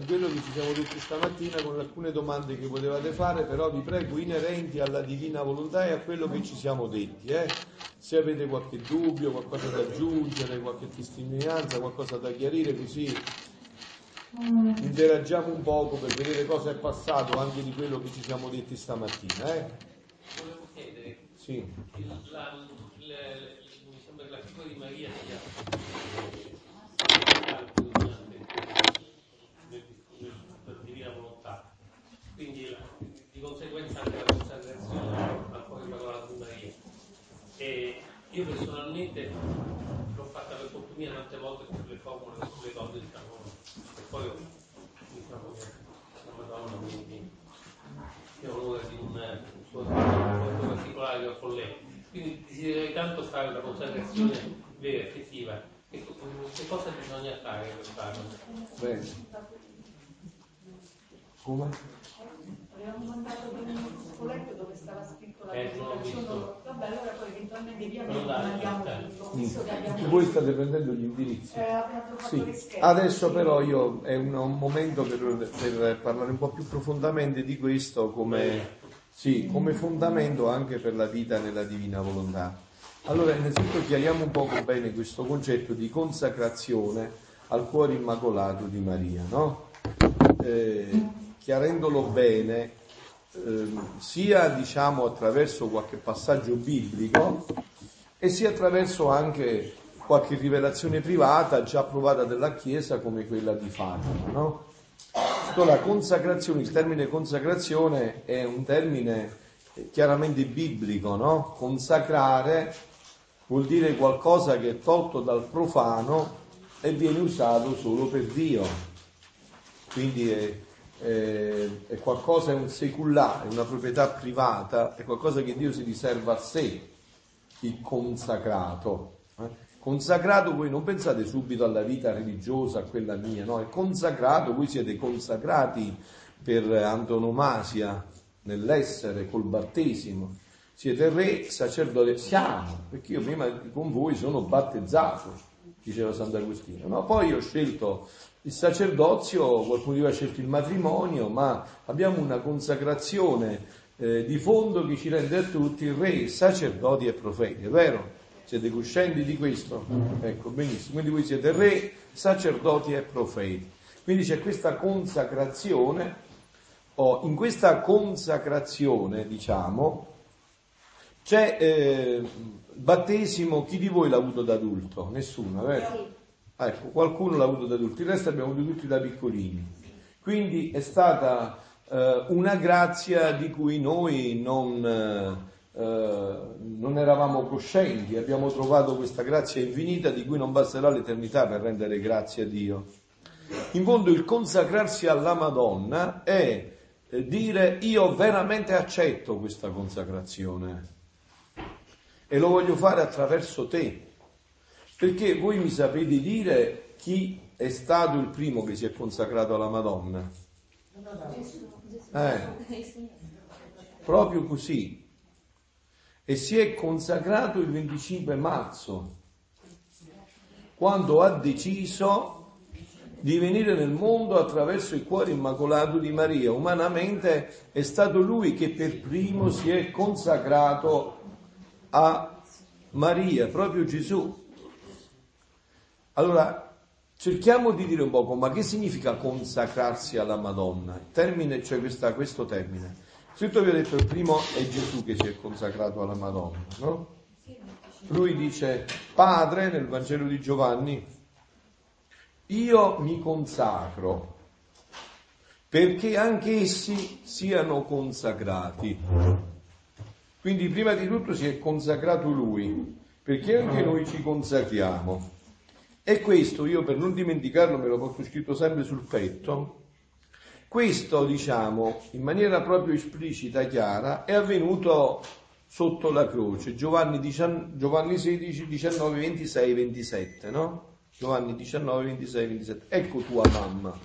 in quello che ci siamo detti stamattina con alcune domande che potevate fare, però vi prego inerenti alla divina volontà e a quello che ci siamo detti. Eh? Se avete qualche dubbio, qualcosa da aggiungere, qualche testimonianza, qualcosa da chiarire, così interagiamo un poco per vedere cosa è passato anche di quello che ci siamo detti stamattina. Eh? Volevo chiedere, Sì. il- la, il- il- mi sembra che la figura di Maria sia nel- nel- per divina volontà, quindi la- di conseguenza anche la consacrazione al cuore immacolato di Maria. E io personalmente l'ho fatta per conto mia tante volte sulle formule, sulle cose diciamo, e poi diciamo che la Madonna mi, mi, che ho l'onore di un un suo rapporto particolare che ho con lei. Quindi desidererei tanto fare la consacrazione vera e effettiva. Che, che cosa bisogna fare per farlo? Bene. Come? Avevamo mandato un foglietto dove stava scritto la Eh, non l'ho visto. presentazione. Vabbè, allora poi eventualmente via Però dai, mandiamo dai. tutto, visto che abbiamo Voi state prendendo gli indirizzi. eh, Sì, adesso però io è un, un momento per, per parlare un po' più profondamente di questo come, sì, come fondamento anche per la vita nella divina volontà. Allora, innanzitutto chiariamo un poco bene questo concetto di consacrazione al cuore immacolato di Maria, no? Eh, chiarendolo bene, ehm, sia diciamo attraverso qualche passaggio biblico e sia attraverso anche qualche rivelazione privata già provata dalla Chiesa come quella di Fatima. No? La consacrazione, il termine consacrazione è un termine eh, chiaramente biblico, no? consacrare vuol dire qualcosa che è tolto dal profano e viene usato solo per Dio. Quindi è, è- è qualcosa, è un seculare, una proprietà privata, è qualcosa che Dio si riserva a sé, il consacrato. eh. Consacrato voi non pensate subito alla vita religiosa, a quella mia, no? È consacrato, voi siete consacrati per antonomasia nell'essere col battesimo. Siete re, sacerdote, siamo, perché io prima con voi sono battezzato, diceva Sant'Agostino. No? Poi ho scelto il sacerdozio, qualcuno di voi ha scelto il matrimonio, ma abbiamo una consacrazione eh, di fondo che ci rende a tutti re, sacerdoti e profeti, è vero? Siete coscienti di questo? Ecco, benissimo. Quindi voi siete re, sacerdoti e profeti. Quindi c'è questa consacrazione, o in questa consacrazione, diciamo, c'è eh, battesimo, chi di voi l'ha avuto da adulto? Nessuno, vero? Ah, Ecco, qualcuno l'ha avuto da adulto, il resto abbiamo avuto tutti da piccolini. Quindi è stata eh, una grazia di cui noi non, eh, eh, non eravamo coscienti, abbiamo trovato questa grazia infinita di cui non basterà l'eternità per rendere grazie a Dio. In fondo il consacrarsi alla Madonna è eh, dire io veramente accetto questa consacrazione e lo voglio fare attraverso te. Perché voi mi sapete dire chi è stato il primo che si è consacrato alla Madonna? Eh, proprio così. E si è consacrato il 25 marzo, quando ha deciso di venire nel mondo attraverso il cuore immacolato di Maria. Umanamente è stato lui che per primo si è consacrato a Maria, proprio Gesù. Allora, cerchiamo di dire un poco, ma che significa consacrarsi alla Madonna? Il termine, cioè questa- questo termine. Scritto vi ho detto, il primo è Gesù che si è consacrato alla Madonna, no? Lui dice, Padre, nel Vangelo di Giovanni, io mi consacro perché anche essi siano consacrati. Quindi prima di tutto si è consacrato lui, perché anche noi ci consacriamo. E questo io per non dimenticarlo me lo porto scritto sempre sul petto. Questo, diciamo, in maniera proprio esplicita, chiara, è avvenuto sotto la croce. Giovanni, 19 Giovanni 16, 19, 26, 27, no? Giovanni 19, 26, 27. Ecco tua mamma.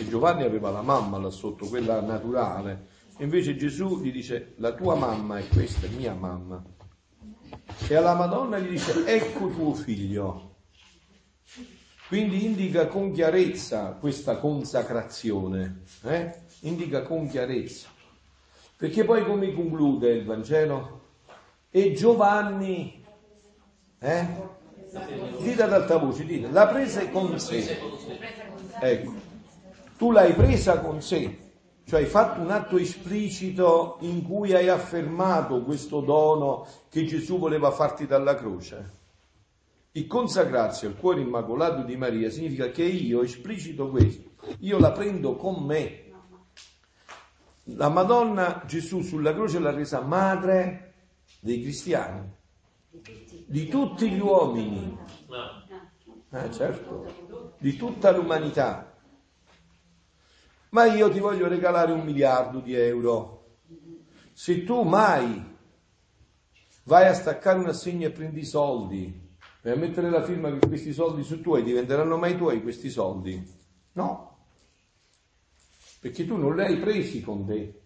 E Giovanni aveva la mamma là sotto, quella naturale. Invece Gesù gli dice, la tua mamma è questa, è mia mamma. E alla Madonna gli dice, ecco tuo figlio. Quindi indica con chiarezza questa consacrazione, eh? indica con chiarezza. Perché poi come conclude il Vangelo? E Giovanni, eh? Dite ad alta voce, dite, l'ha presa con sé. Ecco, tu l'hai presa con sé, cioè hai fatto un atto esplicito in cui hai affermato questo dono che Gesù voleva farti dalla croce. Il consacrarsi al cuore immacolato di Maria significa che io esplicito questo, io la prendo con me. La Madonna Gesù sulla croce l'ha resa madre dei cristiani, di tutti gli uomini, eh, certo, di tutta l'umanità. Ma io ti voglio regalare un miliardo di euro. Se tu mai vai a staccare un assegno e prendi i soldi, vai a mettere la firma che questi soldi sono tuoi, diventeranno mai tuoi questi soldi? No, perché tu non li hai presi con te.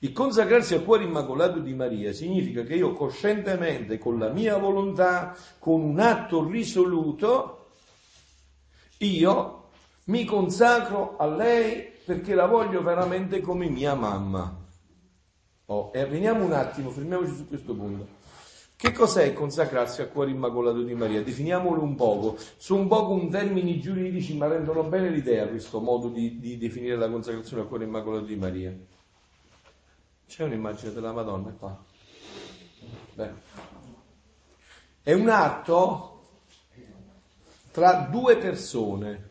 Il consacrarsi al cuore immacolato di Maria significa che io coscientemente, con la mia volontà, con un atto risoluto, io mi consacro a lei perché la voglio veramente come mia mamma. Oh, e veniamo un attimo, fermiamoci su questo punto. Che cos'è consacrarsi al cuore immacolato di Maria? Definiamolo un poco. Sono un po' con termini giuridici, ma rendono bene l'idea questo modo di, di definire la consacrazione al cuore immacolato di Maria. C'è un'immagine della Madonna qua. Beh. È un atto tra due persone.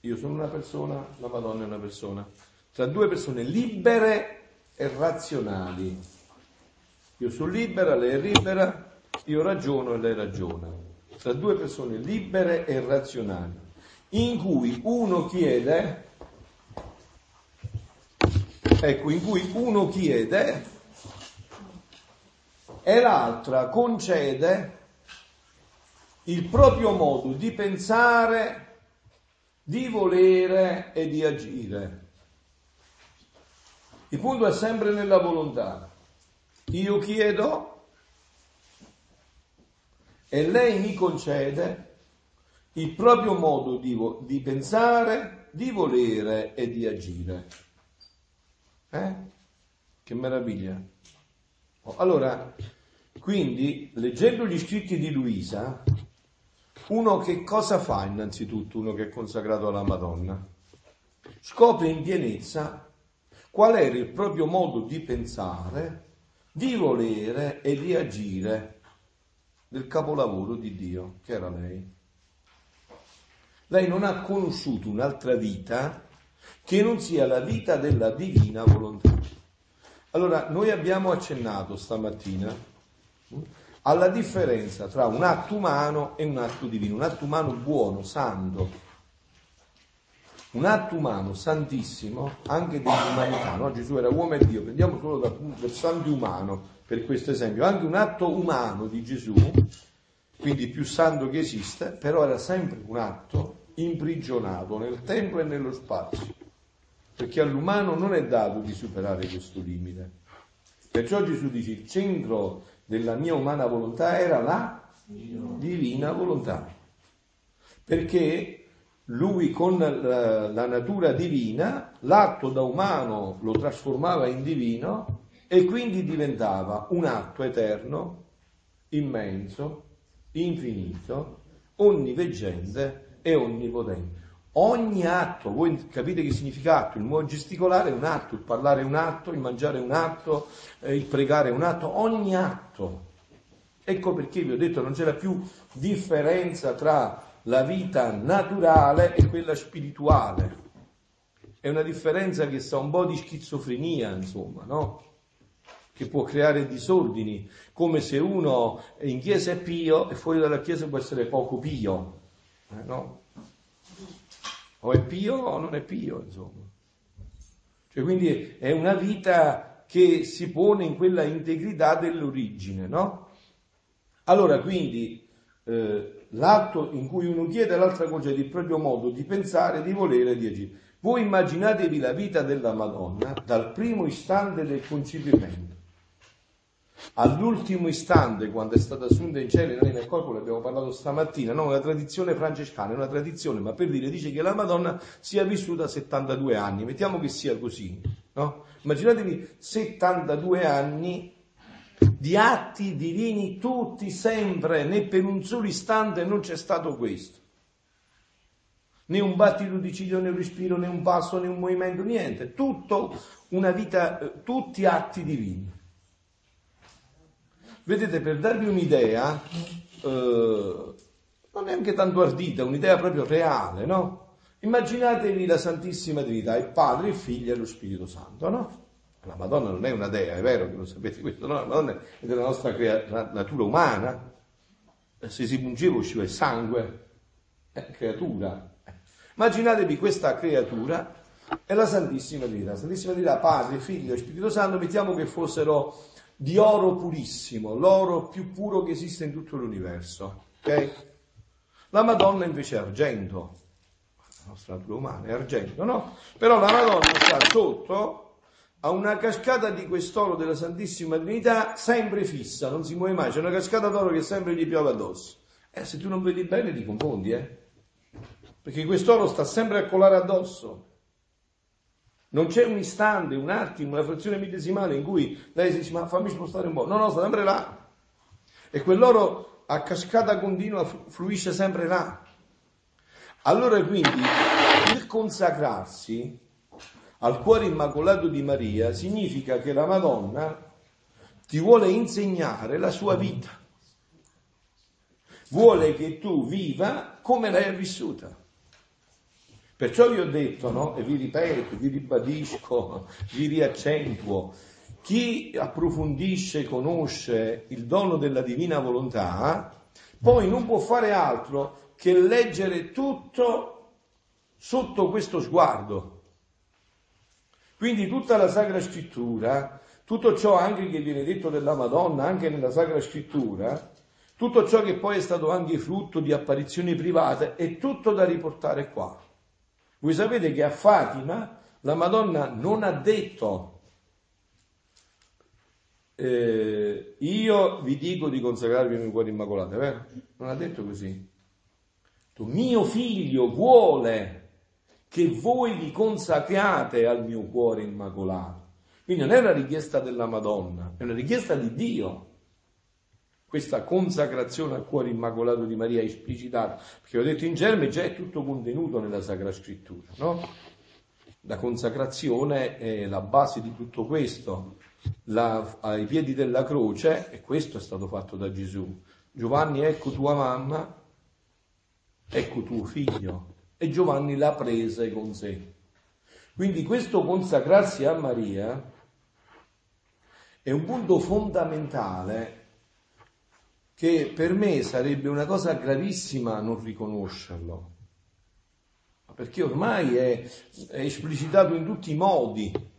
Io sono una persona, la Madonna è una persona. Tra due persone libere e razionali io sono libera, lei è libera, io ragiono e lei ragiona. Tra due persone libere e razionali, in cui uno chiede, ecco, in cui uno chiede e l'altra concede il proprio modo di pensare, di volere e di agire. Il punto è sempre nella volontà. Io chiedo e lei mi concede il proprio modo di, di pensare, di volere e di agire. Eh? Che meraviglia. Allora, quindi, leggendo gli scritti di Luisa, uno che cosa fa innanzitutto, uno che è consacrato alla Madonna? Scopre in pienezza qual era il proprio modo di pensare, di volere e di agire del capolavoro di Dio, che era lei. Lei non ha conosciuto un'altra vita che non sia la vita della divina volontà. Allora, noi abbiamo accennato stamattina hm, alla differenza tra un atto umano e un atto divino, un atto umano buono, santo, un atto umano santissimo anche dell'umanità, no? Gesù era uomo e Dio, prendiamo solo dal, santo umano per questo esempio, anche un atto umano di Gesù, quindi più santo che esiste, però era sempre un atto imprigionato nel tempo e nello spazio, perché all'umano non è dato di superare questo limite. Perciò Gesù dice il centro della mia umana volontà era la divina volontà, perché lui con la, la natura divina, l'atto da umano lo trasformava in divino e quindi diventava un atto eterno, immenso, infinito, onniveggente e onnipotente. Ogni atto, voi capite che significa atto, il modo gesticolare è un atto, il parlare è un atto, il mangiare è un atto, eh, il pregare è un atto, ogni atto. Ecco perché vi ho detto non c'era più differenza tra la vita naturale e quella spirituale. È una differenza che sa un po' di schizofrenia, insomma, no? Che può creare disordini, come se uno in chiesa è pio e fuori dalla chiesa può essere poco pio, eh, no? O è pio o non è pio, insomma. Cioè, quindi è una vita che si pone in quella integrità dell'origine, no? Allora, quindi, eh, l'atto in cui uno chiede e l'altra concede il proprio modo di pensare, di volere e di agire. Voi immaginatevi la vita della Madonna dal primo istante del concepimento all'ultimo istante, quando è stata assunta in cielo e nel corpo, ne abbiamo parlato stamattina, no? una tradizione francescana, è una tradizione, ma per dire, dice che la Madonna sia vissuta 72 anni, mettiamo che sia così, no? Immaginatevi 72 anni di atti divini tutti sempre, né per un solo istante non c'è stato questo. Né un battito di ciglio, né un respiro, né un passo, né un movimento, niente. Tutto una vita, eh, tutti atti divini. Vedete, per darvi un'idea, eh, non è anche tanto ardita, un'idea proprio reale, no? Immaginatevi la Santissima Trinità, il Padre, il Figlio e lo Spirito Santo, no? La Madonna non è una dea, è vero che lo sapete questo, no? La Madonna è della nostra crea- natura umana. Se si pungeva usciva il sangue, è creatura. Immaginatevi questa creatura e la Santissima Trinità. Santissima Trinità, Padre, Figlio e Spirito Santo, mettiamo che fossero di oro purissimo, l'oro più puro che esiste in tutto l'universo. Okay? La Madonna invece è argento, la nostra natura umana è argento, no? Però la Madonna sta sotto a una cascata di quest'oro della Santissima Trinità sempre fissa, non si muove mai, c'è una cascata d'oro che sempre gli piove addosso. Eh, se tu non vedi bene ti confondi, eh? Perché quest'oro sta sempre a colare addosso. Non c'è un istante, un attimo, una frazione millesimale in cui lei si dice ma fammi spostare un po'. No, no, sta sempre là. E quell'oro a cascata continua fluisce sempre là. Allora quindi il consacrarsi al cuore immacolato di Maria significa che la Madonna ti vuole insegnare la sua vita. Vuole che tu viva come ha vissuta. Perciò vi ho detto, no? E vi ripeto, vi ribadisco, vi riaccentuo, chi approfondisce, conosce il dono della divina volontà, poi non può fare altro che leggere tutto sotto questo sguardo. Quindi tutta la Sacra Scrittura, tutto ciò anche che viene detto della Madonna, anche nella Sacra Scrittura, tutto ciò che poi è stato anche frutto di apparizioni private, è tutto da riportare qua. Voi sapete che a Fatima la Madonna non ha detto eh, io vi dico di consacrarvi mio cuore immacolato, vero? Non ha detto così. Mio figlio vuole che voi vi consacriate al mio cuore immacolato. Quindi non è una richiesta della Madonna, è una richiesta di Dio. Questa consacrazione al cuore immacolato di Maria esplicitata, perché ho detto in germe già è tutto contenuto nella Sacra Scrittura, no? La consacrazione è la base di tutto questo, la, ai piedi della croce, e questo è stato fatto da Gesù. Giovanni, ecco tua mamma, ecco tuo figlio, e Giovanni la prese con sé. Quindi questo consacrarsi a Maria è un punto fondamentale che per me sarebbe una cosa gravissima non riconoscerlo, perché ormai è, è esplicitato in tutti i modi.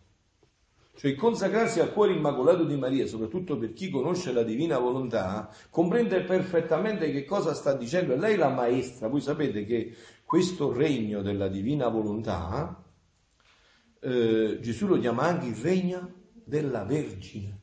Cioè consacrarsi al cuore immacolato di Maria, soprattutto per chi conosce la divina volontà, comprende perfettamente che cosa sta dicendo. E lei la maestra, voi sapete che questo regno della divina volontà, eh, Gesù lo chiama anche il regno della Vergine.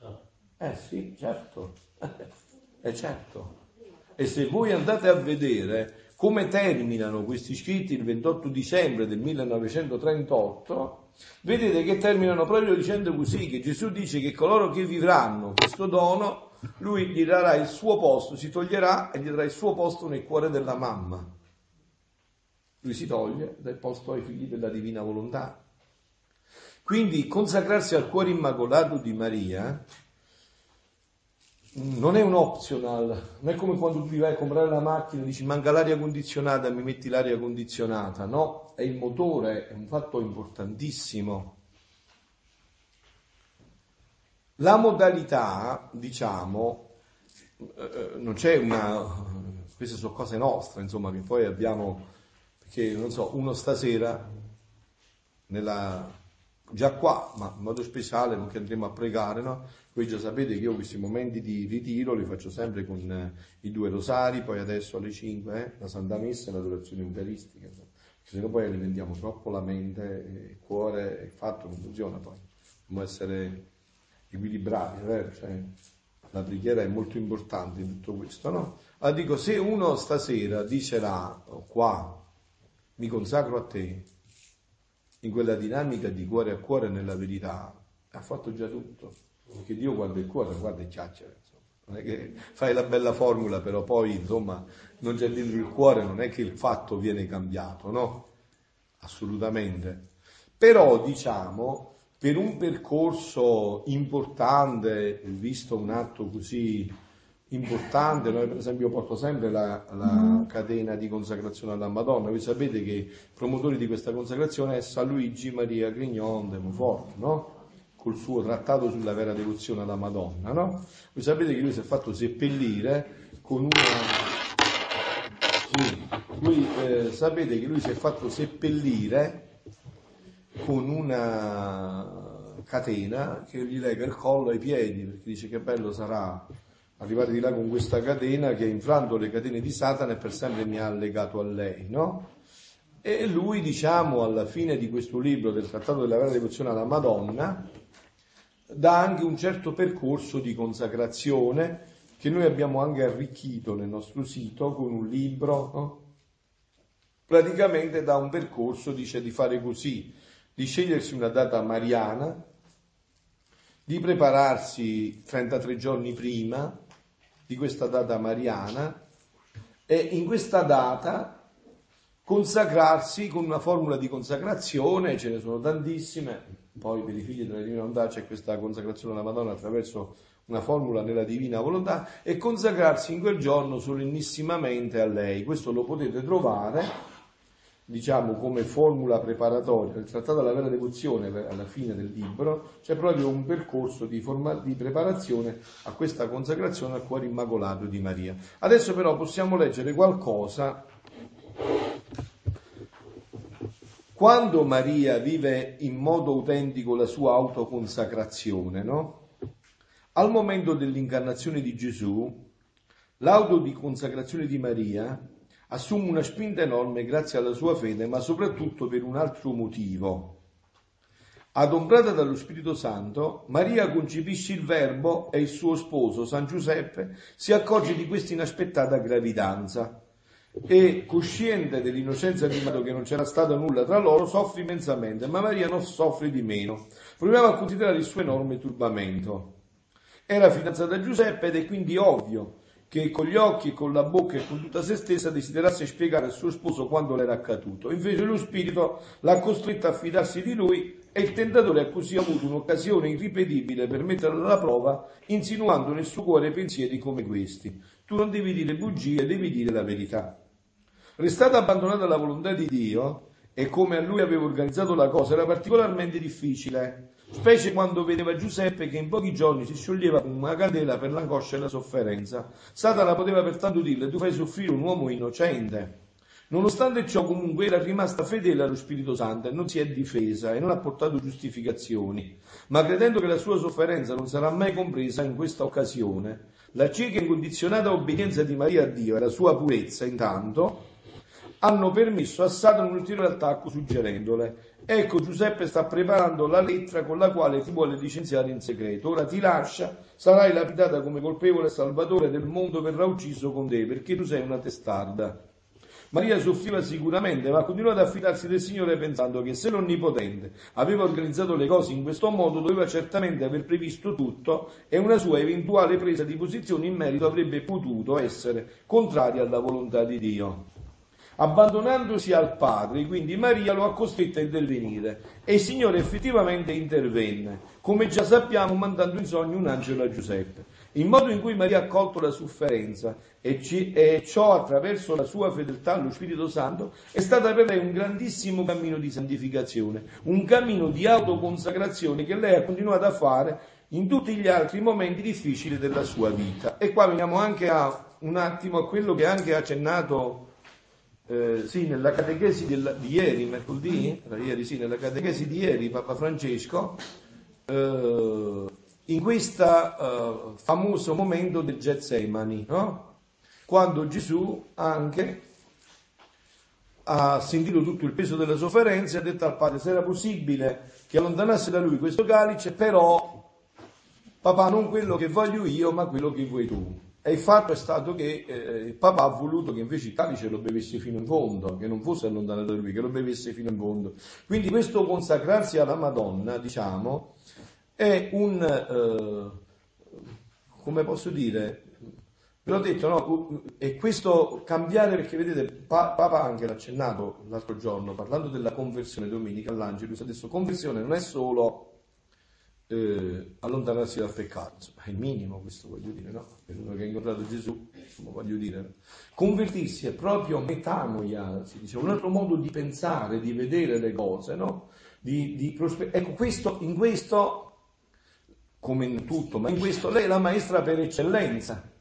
Ah. Eh sì, certo, eh certo. E se voi andate a vedere come terminano questi scritti il 28 dicembre del 1938, vedete che terminano proprio dicendo così, che Gesù dice che coloro che vivranno questo dono, lui gli darà il suo posto, si toglierà e gli darà il suo posto nel cuore della mamma lui si toglie dal posto ai figli della divina volontà. Quindi consacrarsi al cuore immacolato di Maria non è un optional, non è come quando tu vai a comprare la macchina e dici manca l'aria condizionata, mi metti l'aria condizionata, no, è il motore, è un fatto importantissimo. La modalità, diciamo, eh, eh, non c'è una, queste sono cose nostre, insomma, che poi abbiamo che, non so, uno stasera, nella, già qua, ma in modo speciale, perché andremo a pregare, no? Voi già sapete che io questi momenti di ritiro li faccio sempre con eh, i due rosari, poi adesso alle 5 eh, la Santa Messa e l'adorazione eucaristica, perché se no poi alimentiamo troppo la mente, il cuore, il fatto non funziona poi. Dobbiamo essere equilibrati, vero? Cioè, la preghiera è molto importante in tutto questo, no? Allora dico, se uno stasera dicerà, oh, qua, mi consacro a te, in quella dinamica di cuore a cuore nella verità, ha fatto già tutto. Perché Dio guarda il cuore, guarda il chiacchiere. Non è che fai la bella formula, però poi, insomma, non c'è dentro il cuore, non è che il fatto viene cambiato, no? Assolutamente. Però, diciamo, per un percorso importante, visto un atto così importante, noi per esempio porto sempre la, la, catena di consacrazione alla Madonna, voi sapete che i promotori di questa consacrazione è San Luigi Maria Grignon de Montfort, no? col suo trattato sulla vera devozione alla Madonna, no? Voi sapete che lui si è fatto seppellire con una... Sì, lui, eh, sapete che lui si è fatto seppellire con una catena che gli lega il collo ai piedi, perché dice che bello sarà arrivare di là con questa catena che ha infranto le catene di Satana e per sempre mi ha legato a lei, no? E lui, diciamo, alla fine di questo libro del Trattato della vera devozione alla Madonna, dà anche un certo percorso di consacrazione che noi abbiamo anche arricchito nel nostro sito con un libro, no? praticamente dà un percorso, dice di fare così, di scegliersi una data mariana, di prepararsi 33 giorni prima di questa data mariana e in questa data consacrarsi con una formula di consacrazione, ce ne sono tantissime, poi per i figli della Divina Volontà c'è questa consacrazione alla Madonna attraverso una formula nella Divina Volontà e consacrarsi in quel giorno solennissimamente a lei. Questo lo potete trovare diciamo come formula preparatoria del trattato della vera devozione alla fine del libro, c'è proprio un percorso di, forma, di preparazione a questa consacrazione al cuore immacolato di Maria. Adesso però possiamo leggere qualcosa quando Maria vive in modo autentico la sua autoconsacrazione, no? Al momento dell'incarnazione di Gesù, l'auto di consacrazione di Maria assume una spinta enorme grazie alla sua fede, ma soprattutto per un altro motivo. Adombrata dallo Spirito Santo, Maria concepisce il Verbo e il suo sposo, San Giuseppe, si accorge di questa inaspettata gravidanza e, cosciente dell'innocenza di Mario che non c'era stato nulla tra loro, soffre immensamente, ma Maria non soffre di meno. Proviamo a considerare il suo enorme turbamento. Era fidanzata a Giuseppe ed è quindi ovvio che con gli occhi, con la bocca e con tutta se stessa desiderasse spiegare al suo sposo quando le era accaduto. Invece lo spirito l'ha costretta a fidarsi di lui e il tentatore ha così avuto un'occasione irripetibile per metterla alla prova, insinuando nel suo cuore pensieri come questi. Tu non devi dire bugie, devi dire la verità. Restata abbandonata alla volontà di Dio, e come a lui aveva organizzato la cosa, era particolarmente difficile specie quando vedeva Giuseppe che in pochi giorni si scioglieva come una candela per l'angoscia e la sofferenza. Satana poteva pertanto dirle tu fai soffrire un uomo innocente. Nonostante ciò comunque era rimasta fedele allo Spirito Santo e non si è difesa e non ha portato giustificazioni, ma credendo che la sua sofferenza non sarà mai compresa in questa occasione, la cieca e incondizionata obbedienza di Maria a Dio e la sua purezza intanto hanno permesso a Satana un ulteriore attacco suggerendole Ecco, Giuseppe sta preparando la lettera con la quale ti vuole licenziare in segreto. Ora ti lascia, sarai lapidata come colpevole salvatore del mondo, verrà ucciso con te, perché tu sei una testarda. Maria soffriva sicuramente, ma continuava ad affidarsi del Signore pensando che se l'Onnipotente aveva organizzato le cose in questo modo, doveva certamente aver previsto tutto e una sua eventuale presa di posizione in merito avrebbe potuto essere contraria alla volontà di Dio abbandonandosi al Padre, quindi Maria lo ha costretto a intervenire e il Signore effettivamente intervenne, come già sappiamo mandando in sogno un angelo a Giuseppe. Il modo in cui Maria ha accolto la sofferenza e, ci, e ciò attraverso la sua fedeltà allo Spirito Santo è stata per lei un grandissimo cammino di santificazione, un cammino di autoconsacrazione che lei ha continuato a fare in tutti gli altri momenti difficili della sua vita. E qua veniamo anche a un attimo a quello che anche ha accennato eh, sì, nella catechesi del, di ieri, mercoledì, ieri, sì, nella catechesi di ieri Papa Francesco, eh, in questo eh, famoso momento del Getsemani, no? quando Gesù anche ha sentito tutto il peso della sofferenza e ha detto al Padre se era possibile che allontanasse da lui questo calice, però papà non quello che voglio io, ma quello che vuoi tu. E il fatto è stato che eh, il papà ha voluto che invece il calice lo bevesse fino in fondo, che non fosse allontanato da lui, che lo bevesse fino in fondo. Quindi questo consacrarsi alla Madonna, diciamo, è un, eh, come posso dire, ve l'ho detto, no? E questo cambiare, perché vedete, pa- Papa anche l'ha accennato l'altro giorno, parlando della conversione domenica all'Angelus, adesso conversione non è solo eh, allontanarsi dal peccato, è il minimo questo voglio dire, no? Per uno che ha incontrato Gesù, insomma, voglio dire, no? convertirsi è proprio metanoia, si dice, un altro modo di pensare, di vedere le cose, no? Di, di prosper- ecco, questo, in questo, come in tutto, ma in questo lei è la maestra per eccellenza.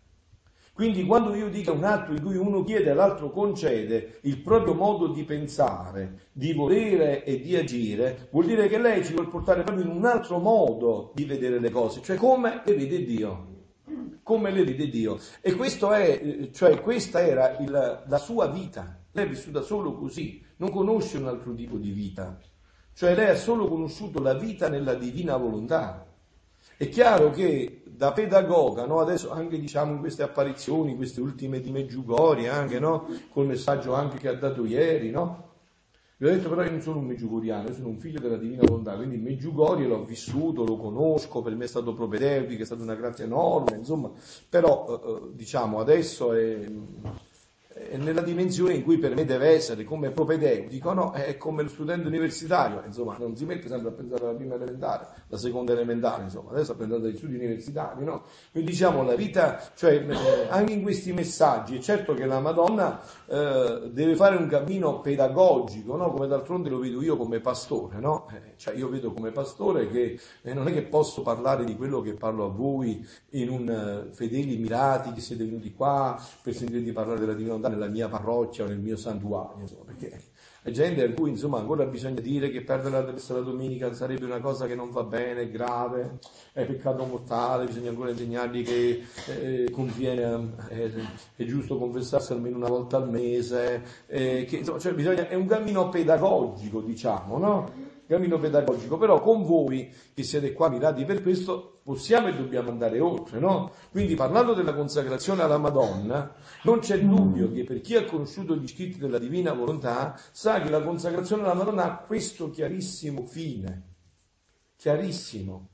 Quindi quando io dico un atto in cui uno chiede e l'altro concede il proprio modo di pensare, di volere e di agire, vuol dire che lei ci vuole portare proprio in un altro modo di vedere le cose, cioè come le vede Dio. Come le vede Dio. E questo è, cioè questa era il, la sua vita. Lei è vissuta solo così, non conosce un altro tipo di vita. Cioè lei ha solo conosciuto la vita nella divina volontà. È chiaro che da pedagoga, no? adesso anche diciamo in queste apparizioni, queste ultime di Meggiugori, anche no? col messaggio anche che ha dato ieri, no? Vi ho detto però io non sono un meggiugoriano, io sono un figlio della Divina Volontà, quindi Meggiugorio l'ho vissuto, lo conosco, per me è stato propedeutico, è stata una grazia enorme, insomma, però eh, eh diciamo adesso è, nella dimensione in cui per me deve essere come propedeutico, no? È come lo studente universitario, insomma, non si mette sempre a pensare alla prima elementare, la seconda elementare, insomma, adesso sta pensando agli studi universitari, no? Quindi diciamo la vita, cioè eh, anche in questi messaggi, è certo che la Madonna eh, deve fare un cammino pedagogico, no? Come d'altronde lo vedo io come pastore, no? Eh, cioè io vedo come pastore che eh, non è che posso parlare di quello che parlo a voi in un uh, fedeli mirati che siete venuti qua per sentire di parlare della divinità nella mia parrocchia o nel mio santuario, insomma, perché è gente a cui insomma ancora bisogna dire che perdere la messa la domenica sarebbe una cosa che non va bene, grave, è peccato mortale, bisogna ancora insegnargli che eh, conviene, eh, è giusto confessarsi almeno una volta al mese, eh, che, insomma, cioè bisogna, è un cammino pedagogico, diciamo, no? Cammino pedagogico, però con voi che siete qua mirati per questo possiamo e dobbiamo andare oltre, no? Quindi parlando della consacrazione alla Madonna, non c'è dubbio che per chi ha conosciuto gli scritti della divina volontà sa che la consacrazione alla Madonna ha questo chiarissimo fine, chiarissimo.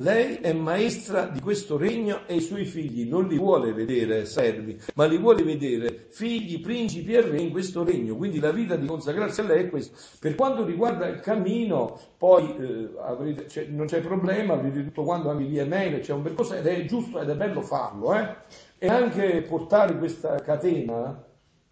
Lei è maestra di questo regno e i suoi figli non li vuole vedere servi, ma li vuole vedere figli, principi e re in questo regno. Quindi la vita di consacrarsi a lei è questa. Per quanto riguarda il cammino, poi eh, avrete, cioè, non c'è problema, avrete tutto quanto anche via mail, c'è un percorso ed è giusto ed è bello farlo. Eh? E anche portare questa catena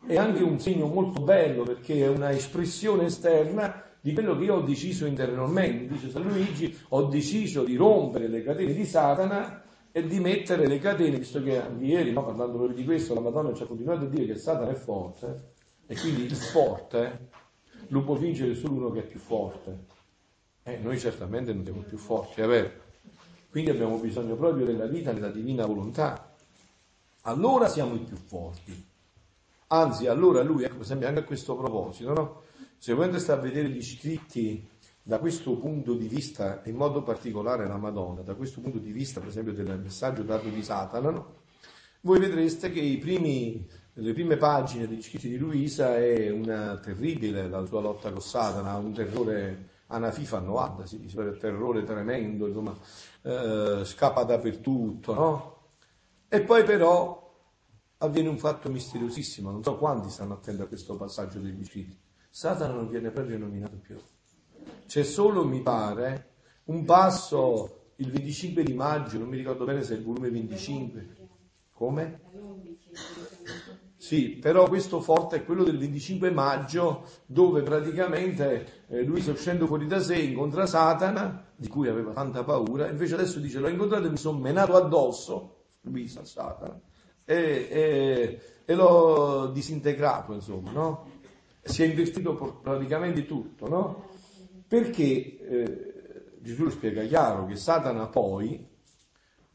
è anche un segno molto bello perché è una espressione esterna di quello che io ho deciso interiormente. Dice San Luigi, ho deciso di rompere le catene di Satana e di mettere le catene, visto che ieri, no, parlando proprio di questo, la Madonna ci ha continuato a dire che Satana è forte e quindi il forte lo può vincere solo uno che è più forte. Eh, noi certamente non siamo più forti, è vero. Quindi abbiamo bisogno proprio della vita nella divina volontà. Allora siamo i più forti. Anzi, allora lui, ecco, per anche a questo proposito, no? Se voi andate a vedere gli scritti da questo punto di vista, in modo particolare la Madonna, da questo punto di vista, per esempio, del messaggio dato di Satana, no? voi vedrete che primi, le prime pagine degli scritti di Luisa è una terribile la sua lotta con Satana, un terrore anafifa annoada, si dice, un terrore tremendo, insomma, eh, scappa dappertutto, no? E poi però avviene un fatto misteriosissimo, non so quanti stanno attenti a questo passaggio degli scritti. Satana non viene proprio nominato più. C'è solo, mi pare, un passo il 25 di maggio, non mi ricordo bene se è il volume 25. Come? Sì, però questo forte è quello del 25 maggio dove praticamente eh, lui sta uscendo fuori da sé, incontra Satana, di cui aveva tanta paura, invece adesso dice l'ho incontrato e mi sono menato addosso, lui sa Satana, e, e, e l'ho disintegrato, insomma, no? Si è investito praticamente tutto, no? Perché eh, Gesù lo spiega chiaro che Satana poi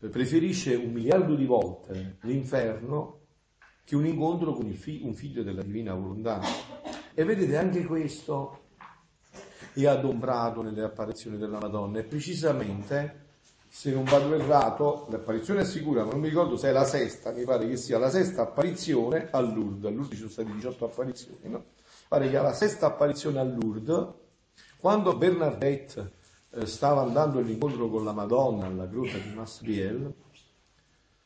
preferisce un miliardo di volte l'inferno che un incontro con fi- un figlio della divina volontà. E vedete anche questo è adombrato nelle apparizioni della Madonna e precisamente se non vado errato, l'apparizione è sicura, ma non mi ricordo se è la sesta, mi pare che sia la sesta apparizione a Lourdes, a Lourdes ci sono state 18 apparizioni, no? Pare che la sesta apparizione a Lourdes, quando Bernadette eh, stava andando all'incontro con la Madonna alla grotta di Masriel,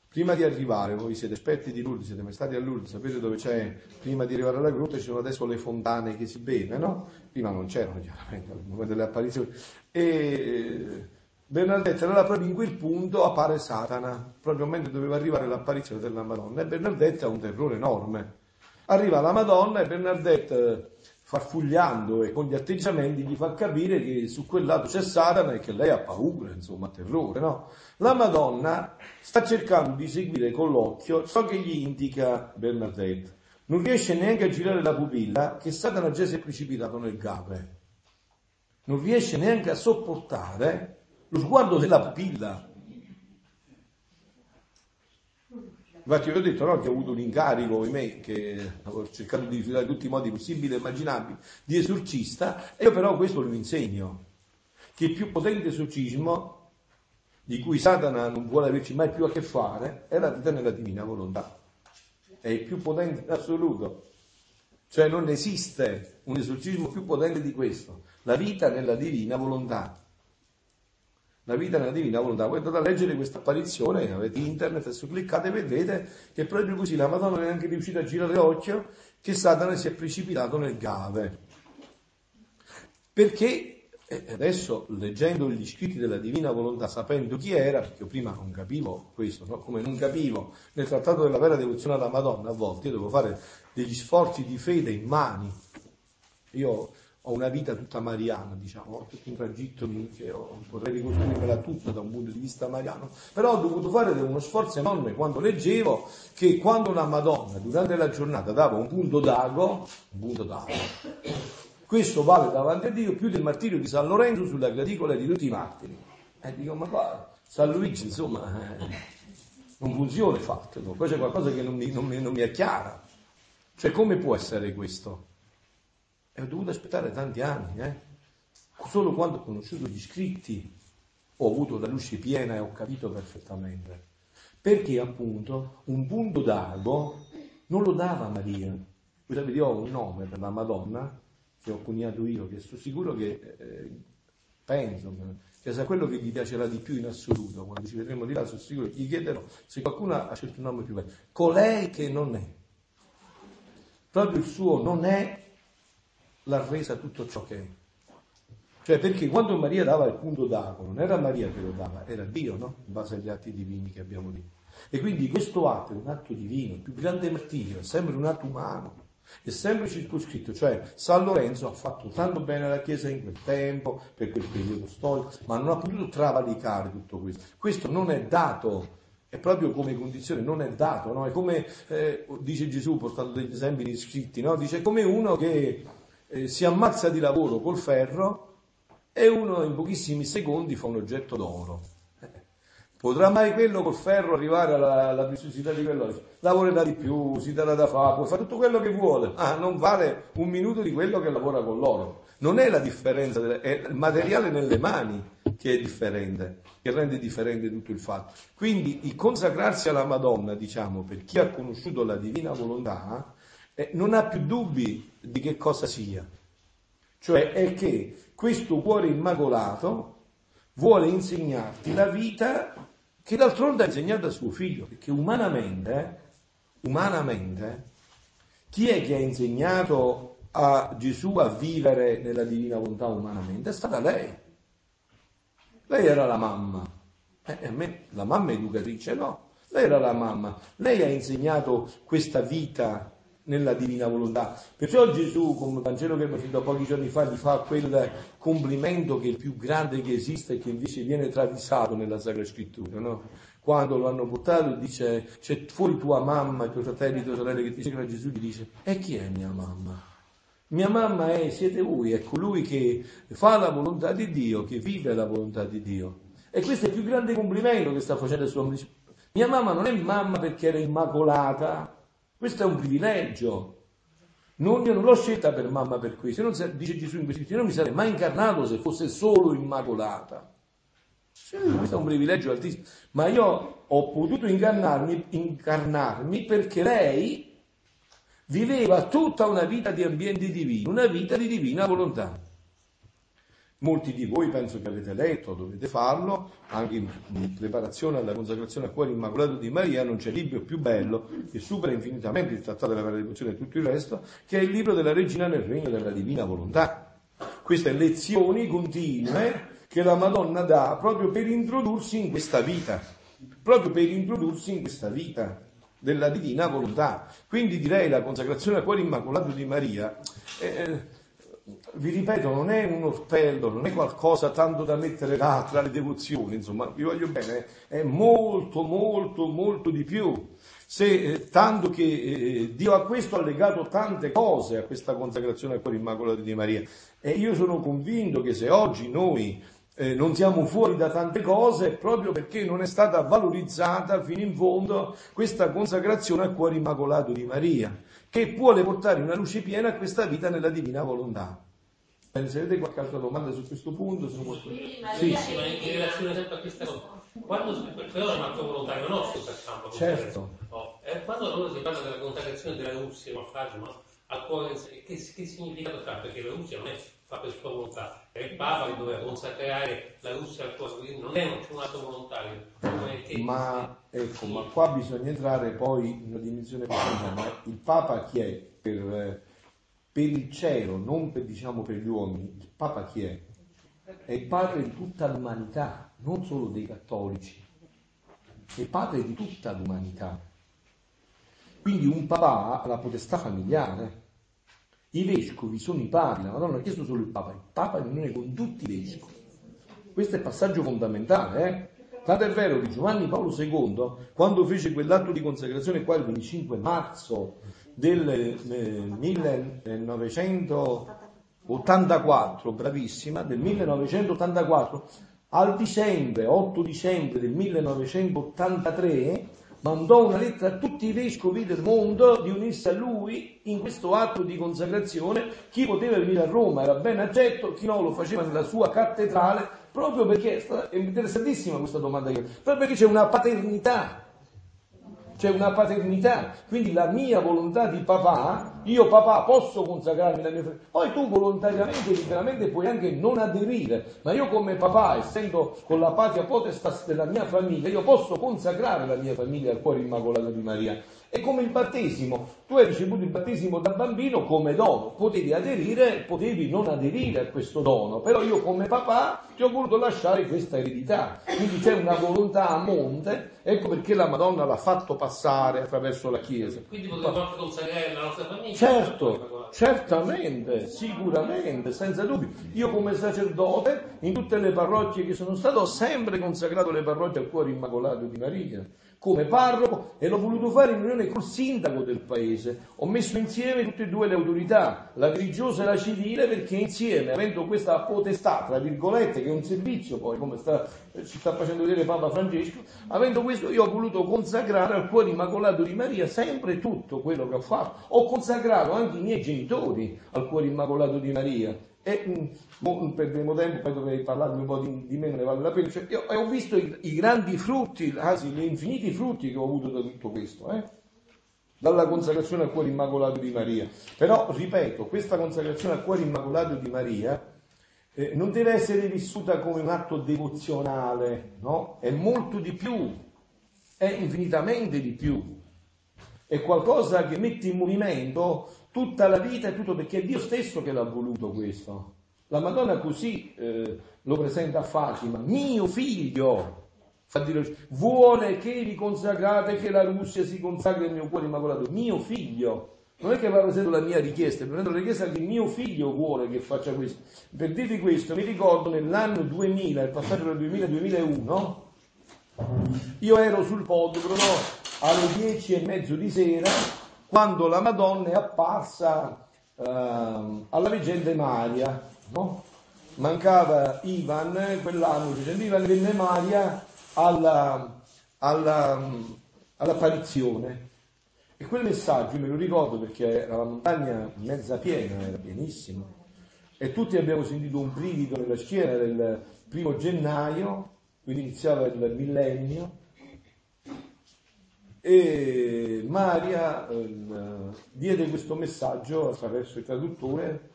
Prima di arrivare, voi siete esperti di Lourdes, siete mai stati a Lourdes, sapete dove c'è, prima di arrivare alla grotta ci sono adesso le fontane che si beve, no? Prima non c'erano chiaramente al momento delle apparizioni. E Bernardetta era proprio in quel punto appare Satana, proprio mentre doveva arrivare l'apparizione della Madonna. E Bernardetta ha un terrore enorme. Arriva la Madonna e Bernardetta farfugliando e con gli atteggiamenti gli fa capire che su quel lato c'è Satana e che lei ha paura, insomma, terrore, no? La Madonna sta cercando di seguire con l'occhio ciò che gli indica Bernadette. Non riesce neanche a girare la pupilla che Satana già si è precipitato nel gave. Non riesce neanche a sopportare lo sguardo della pupilla. Infatti io ho detto no, che ho avuto un incarico, me, che ho cercato di rifiutare tutti i modi possibili e immaginabili di esorcista, e io però questo lo insegno, che il più potente esorcismo, di cui Satana non vuole averci mai più a che fare, è la vita nella divina volontà. È il più potente in assoluto. Cioè non esiste un esorcismo più potente di questo, la vita nella divina volontà la vita nella divina volontà. Voi andate a leggere questa apparizione, avete internet, adesso cliccate e vedrete che proprio così la Madonna è neanche riuscita a girare l'occhio che Satana si è precipitato nel gave. Perché adesso leggendo gli scritti della divina volontà, sapendo chi era, perché io prima non capivo questo, no? come non capivo nel trattato della vera devozione alla Madonna, a volte io devo fare degli sforzi di fede in mani. Io ho una vita tutta mariana, diciamo, ho tutto un tragitto che ho, potrei ricostruirmela tutta da un punto di vista mariano, però ho dovuto fare uno sforzo enorme quando leggevo che quando una Madonna durante la giornata dava un punto d'ago, un punto d'ago, questo vale davanti a Dio più del martirio di San Lorenzo sulla graticola di tutti i martiri. E dico, ma qua, San Luigi, insomma, eh, non funziona il fatto, poi c'è qualcosa che non mi, non mi, non mi è chiara. Cioè, come può essere questo? E ho dovuto aspettare tanti anni, eh? Solo quando ho conosciuto gli scritti ho avuto la luce piena e ho capito perfettamente. Perché appunto un punto d'ago non lo dava Maria. Voi sapete, io ho un nome per la Madonna che ho coniato io, che sono sicuro che eh, penso che sia quello che gli piacerà di più in assoluto. Quando ci vedremo di là, sono sicuro che gli chiederò se qualcuno ha scelto un nome più bello. Colei che non è. Proprio il suo non è l'ha resa tutto ciò che è. Cioè perché quando Maria dava il punto d'ago, non era Maria che lo dava, era Dio, no? In base agli atti divini che abbiamo lì. E quindi questo atto è un atto divino, il più grande martirio, è sempre un atto umano, è sempre circoscritto, cioè San Lorenzo ha fatto tanto bene alla Chiesa in quel tempo, per quel periodo storico, ma non ha potuto travalicare tutto questo. Questo non è dato è proprio come condizione, non è dato, no? È come, eh, dice Gesù, portando degli esempi scritti, no? Dice come uno che eh, si ammazza di lavoro col ferro e uno in pochissimi secondi fa un oggetto d'oro. Eh, potrà mai quello col ferro arrivare alla, alla preziosità di quello? Lavorerà di più, si darà da fare, può fare tutto quello che vuole, ah, non vale un minuto di quello che lavora con l'oro. Non è la differenza, è il materiale nelle mani che è differente, che rende differente tutto il fatto. Quindi il consacrarsi alla Madonna, diciamo, per chi ha conosciuto la divina volontà, non ha più dubbi di che cosa sia. Cioè è che questo cuore immacolato vuole insegnarti la vita che d'altronde ha insegnato a suo figlio, perché umanamente, umanamente, chi è che ha insegnato a Gesù a vivere nella divina volontà umanamente? È stata lei. Lei era la mamma. Eh, me la mamma educatrice, no. Lei era la mamma. Lei ha insegnato questa vita nella divina volontà. Perciò Gesù, come Vangelo che abbiamo sentito pochi giorni fa, gli fa quel complimento che è il più grande che esiste e che invece viene travisato nella Sacra Scrittura, no? Quando lo hanno portato dice, c'è fuori tua mamma, i tuoi fratelli, le tue sorelle che ti seguono, Gesù gli dice, e chi è mia mamma? Mia mamma è, siete voi, è colui che fa la volontà di Dio, che vive la volontà di Dio. E questo è il più grande complimento che sta facendo il suo amico. Mia mamma non è mamma perché era immacolata, questo è un privilegio. Non, io non l'ho scelta per mamma per questo. Non, dice Gesù in questi io non mi sarei mai incarnato se fosse solo immacolata. Sì, questo è un privilegio altissimo. Ma io ho potuto incarnarmi, incarnarmi perché lei viveva tutta una vita di ambiente divino, una vita di divina volontà. Molti di voi penso che avete letto, dovete farlo, anche in preparazione alla consacrazione al cuore immacolato di Maria, non c'è libro più bello che supera infinitamente il trattato della vera e tutto il resto, che è il libro della regina nel regno della divina volontà. Queste lezioni continue che la Madonna dà proprio per introdursi in questa vita, proprio per introdursi in questa vita della divina volontà. Quindi direi la consacrazione al cuore immacolato di Maria, eh, vi ripeto, non è un orpello, non è qualcosa tanto da mettere là tra le devozioni, insomma, vi voglio bene, è molto, molto, molto di più. Se, eh, tanto che eh, Dio a questo ha legato tante cose a questa consacrazione al cuore immacolato di Maria. E io sono convinto che se oggi noi eh, non siamo fuori da tante cose proprio perché non è stata valorizzata fino in fondo questa consacrazione al cuore immacolato di Maria, che vuole portare una luce piena a questa vita nella divina volontà. Se avete qualche altra domanda su questo punto, sono molto... Sì, sì, ma in relazione sempre a questa cosa, quando però è un atto volontario nostro facciamo certo. Oh, e quando allora si parla della consacrazione della Russia, ma faccio, al cuore, che, che significato ha? Perché la Russia non è fa per sua volontà. È il Papa che doveva consacrare la Russia al cuore, quindi non è un atto volontario. Che... Ma ecco, ma qua bisogna entrare poi in una dimensione precisa, ma il Papa chi è per, per il cielo, non per, diciamo, per gli uomini, il Papa chi è? È il padre di tutta l'umanità, non solo dei cattolici, è il padre di tutta l'umanità. Quindi un papà ha la potestà familiare i vescovi sono i papi, la Madonna ha chiesto solo il Papa, il Papa è in unione con tutti i vescovi. Questo è il passaggio fondamentale, eh? Tanto è vero che Giovanni Paolo II, quando fece quell'atto di consacrazione qua il 25 marzo del eh, 1984, bravissima, del 1984, al dicembre, 8 dicembre del 1983, mandò una lettera a tutti i vescovi del mondo di unirsi a lui in questo atto di consacrazione. Chi poteva venire a Roma era ben accetto, chi no lo faceva nella sua cattedrale, proprio perché è interessantissima questa domanda, proprio perché c'è una paternità c'è una paternità, quindi la mia volontà di papà, io papà posso consacrarmi alla mia famiglia, poi tu volontariamente, liberamente puoi anche non aderire, ma io come papà, essendo con la patria potestas della mia famiglia, io posso consacrare la mia famiglia al cuore immacolato di Maria. È come il battesimo, tu hai ricevuto il battesimo da bambino come dono, potevi aderire, potevi non aderire a questo dono, però io come papà ti ho voluto lasciare questa eredità, quindi c'è una volontà a monte, ecco perché la Madonna l'ha fatto passare attraverso la Chiesa. Quindi potevamo anche consacrare la nostra famiglia? Certo, certamente, sicuramente, senza dubbio. Io come sacerdote, in tutte le parrocchie che sono stato, ho sempre consacrato le parrocchie al cuore immacolato di Maria come parroco e l'ho voluto fare in unione col sindaco del paese. Ho messo insieme tutte e due le autorità, la religiosa e la civile, perché insieme, avendo questa potestà, tra virgolette, che è un servizio poi, come sta, ci sta facendo vedere Papa Francesco, avendo questo io ho voluto consacrare al cuore immacolato di Maria sempre tutto quello che ho fatto. Ho consacrato anche i miei genitori al cuore immacolato di Maria e mh, perderemo tempo, poi dovrei parlarvi un po' di, di meno, ne vale la pena. Cioè, io ho visto i, i, grandi frutti, anzi gli infiniti frutti che ho avuto da tutto questo, eh? dalla consacrazione al cuore immacolato di Maria. Però, ripeto, questa consacrazione al cuore immacolato di Maria eh, non deve essere vissuta come un atto devozionale, no? È molto di più, è infinitamente di più. È qualcosa che mette in movimento tutta la vita e tutto perché è Dio stesso che l'ha voluto questo. La Madonna così eh, lo presenta a Fatima, mio figlio, vuole che vi consacrate, che la Russia si consacri al mio cuore immacolato, mio figlio. Non è che va presento la mia richiesta, è presento la richiesta che mio figlio vuole che faccia questo. Per dirvi questo, mi ricordo nell'anno 2000, il passaggio dal 2000-2001, io ero sul podromo alle 10 e mezzo di sera quando la Madonna è apparsa eh, alla Vigente Maria, no? mancava Ivan, quell'anno dicendo Ivan venne Maria alla, alla, all'apparizione. E quel messaggio me lo ricordo perché era la montagna mezza piena, era pienissima, e tutti abbiamo sentito un brivido nella schiena del primo gennaio quindi iniziava il millennio, e Maria eh, diede questo messaggio attraverso il traduttore,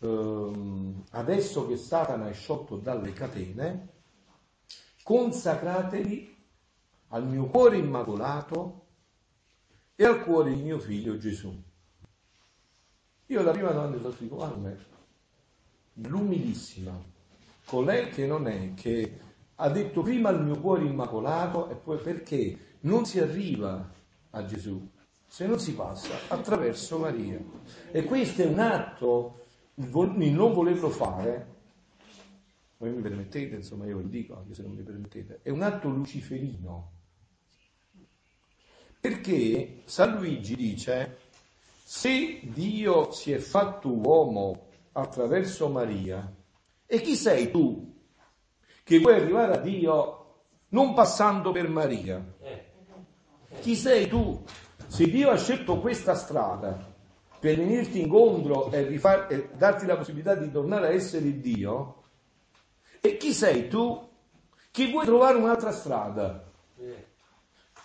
ehm, adesso che Satana è sciolto dalle catene, consacratevi al mio cuore immacolato e al cuore di mio figlio Gesù. Io la prima domanda lo dico, guarda, l'umilissima, colei che non è, che ha detto prima il mio cuore immacolato e poi perché non si arriva a Gesù se non si passa attraverso Maria. E questo è un atto, il, non volerlo fare, voi mi permettete, insomma io lo dico anche se non mi permettete, è un atto luciferino. Perché San Luigi dice, se Dio si è fatto uomo attraverso Maria, e chi sei tu che vuoi arrivare a Dio non passando per Maria? Chi sei tu? Se Dio ha scelto questa strada per venirti incontro e, rifar, e darti la possibilità di tornare a essere Dio, e chi sei tu che vuoi trovare un'altra strada?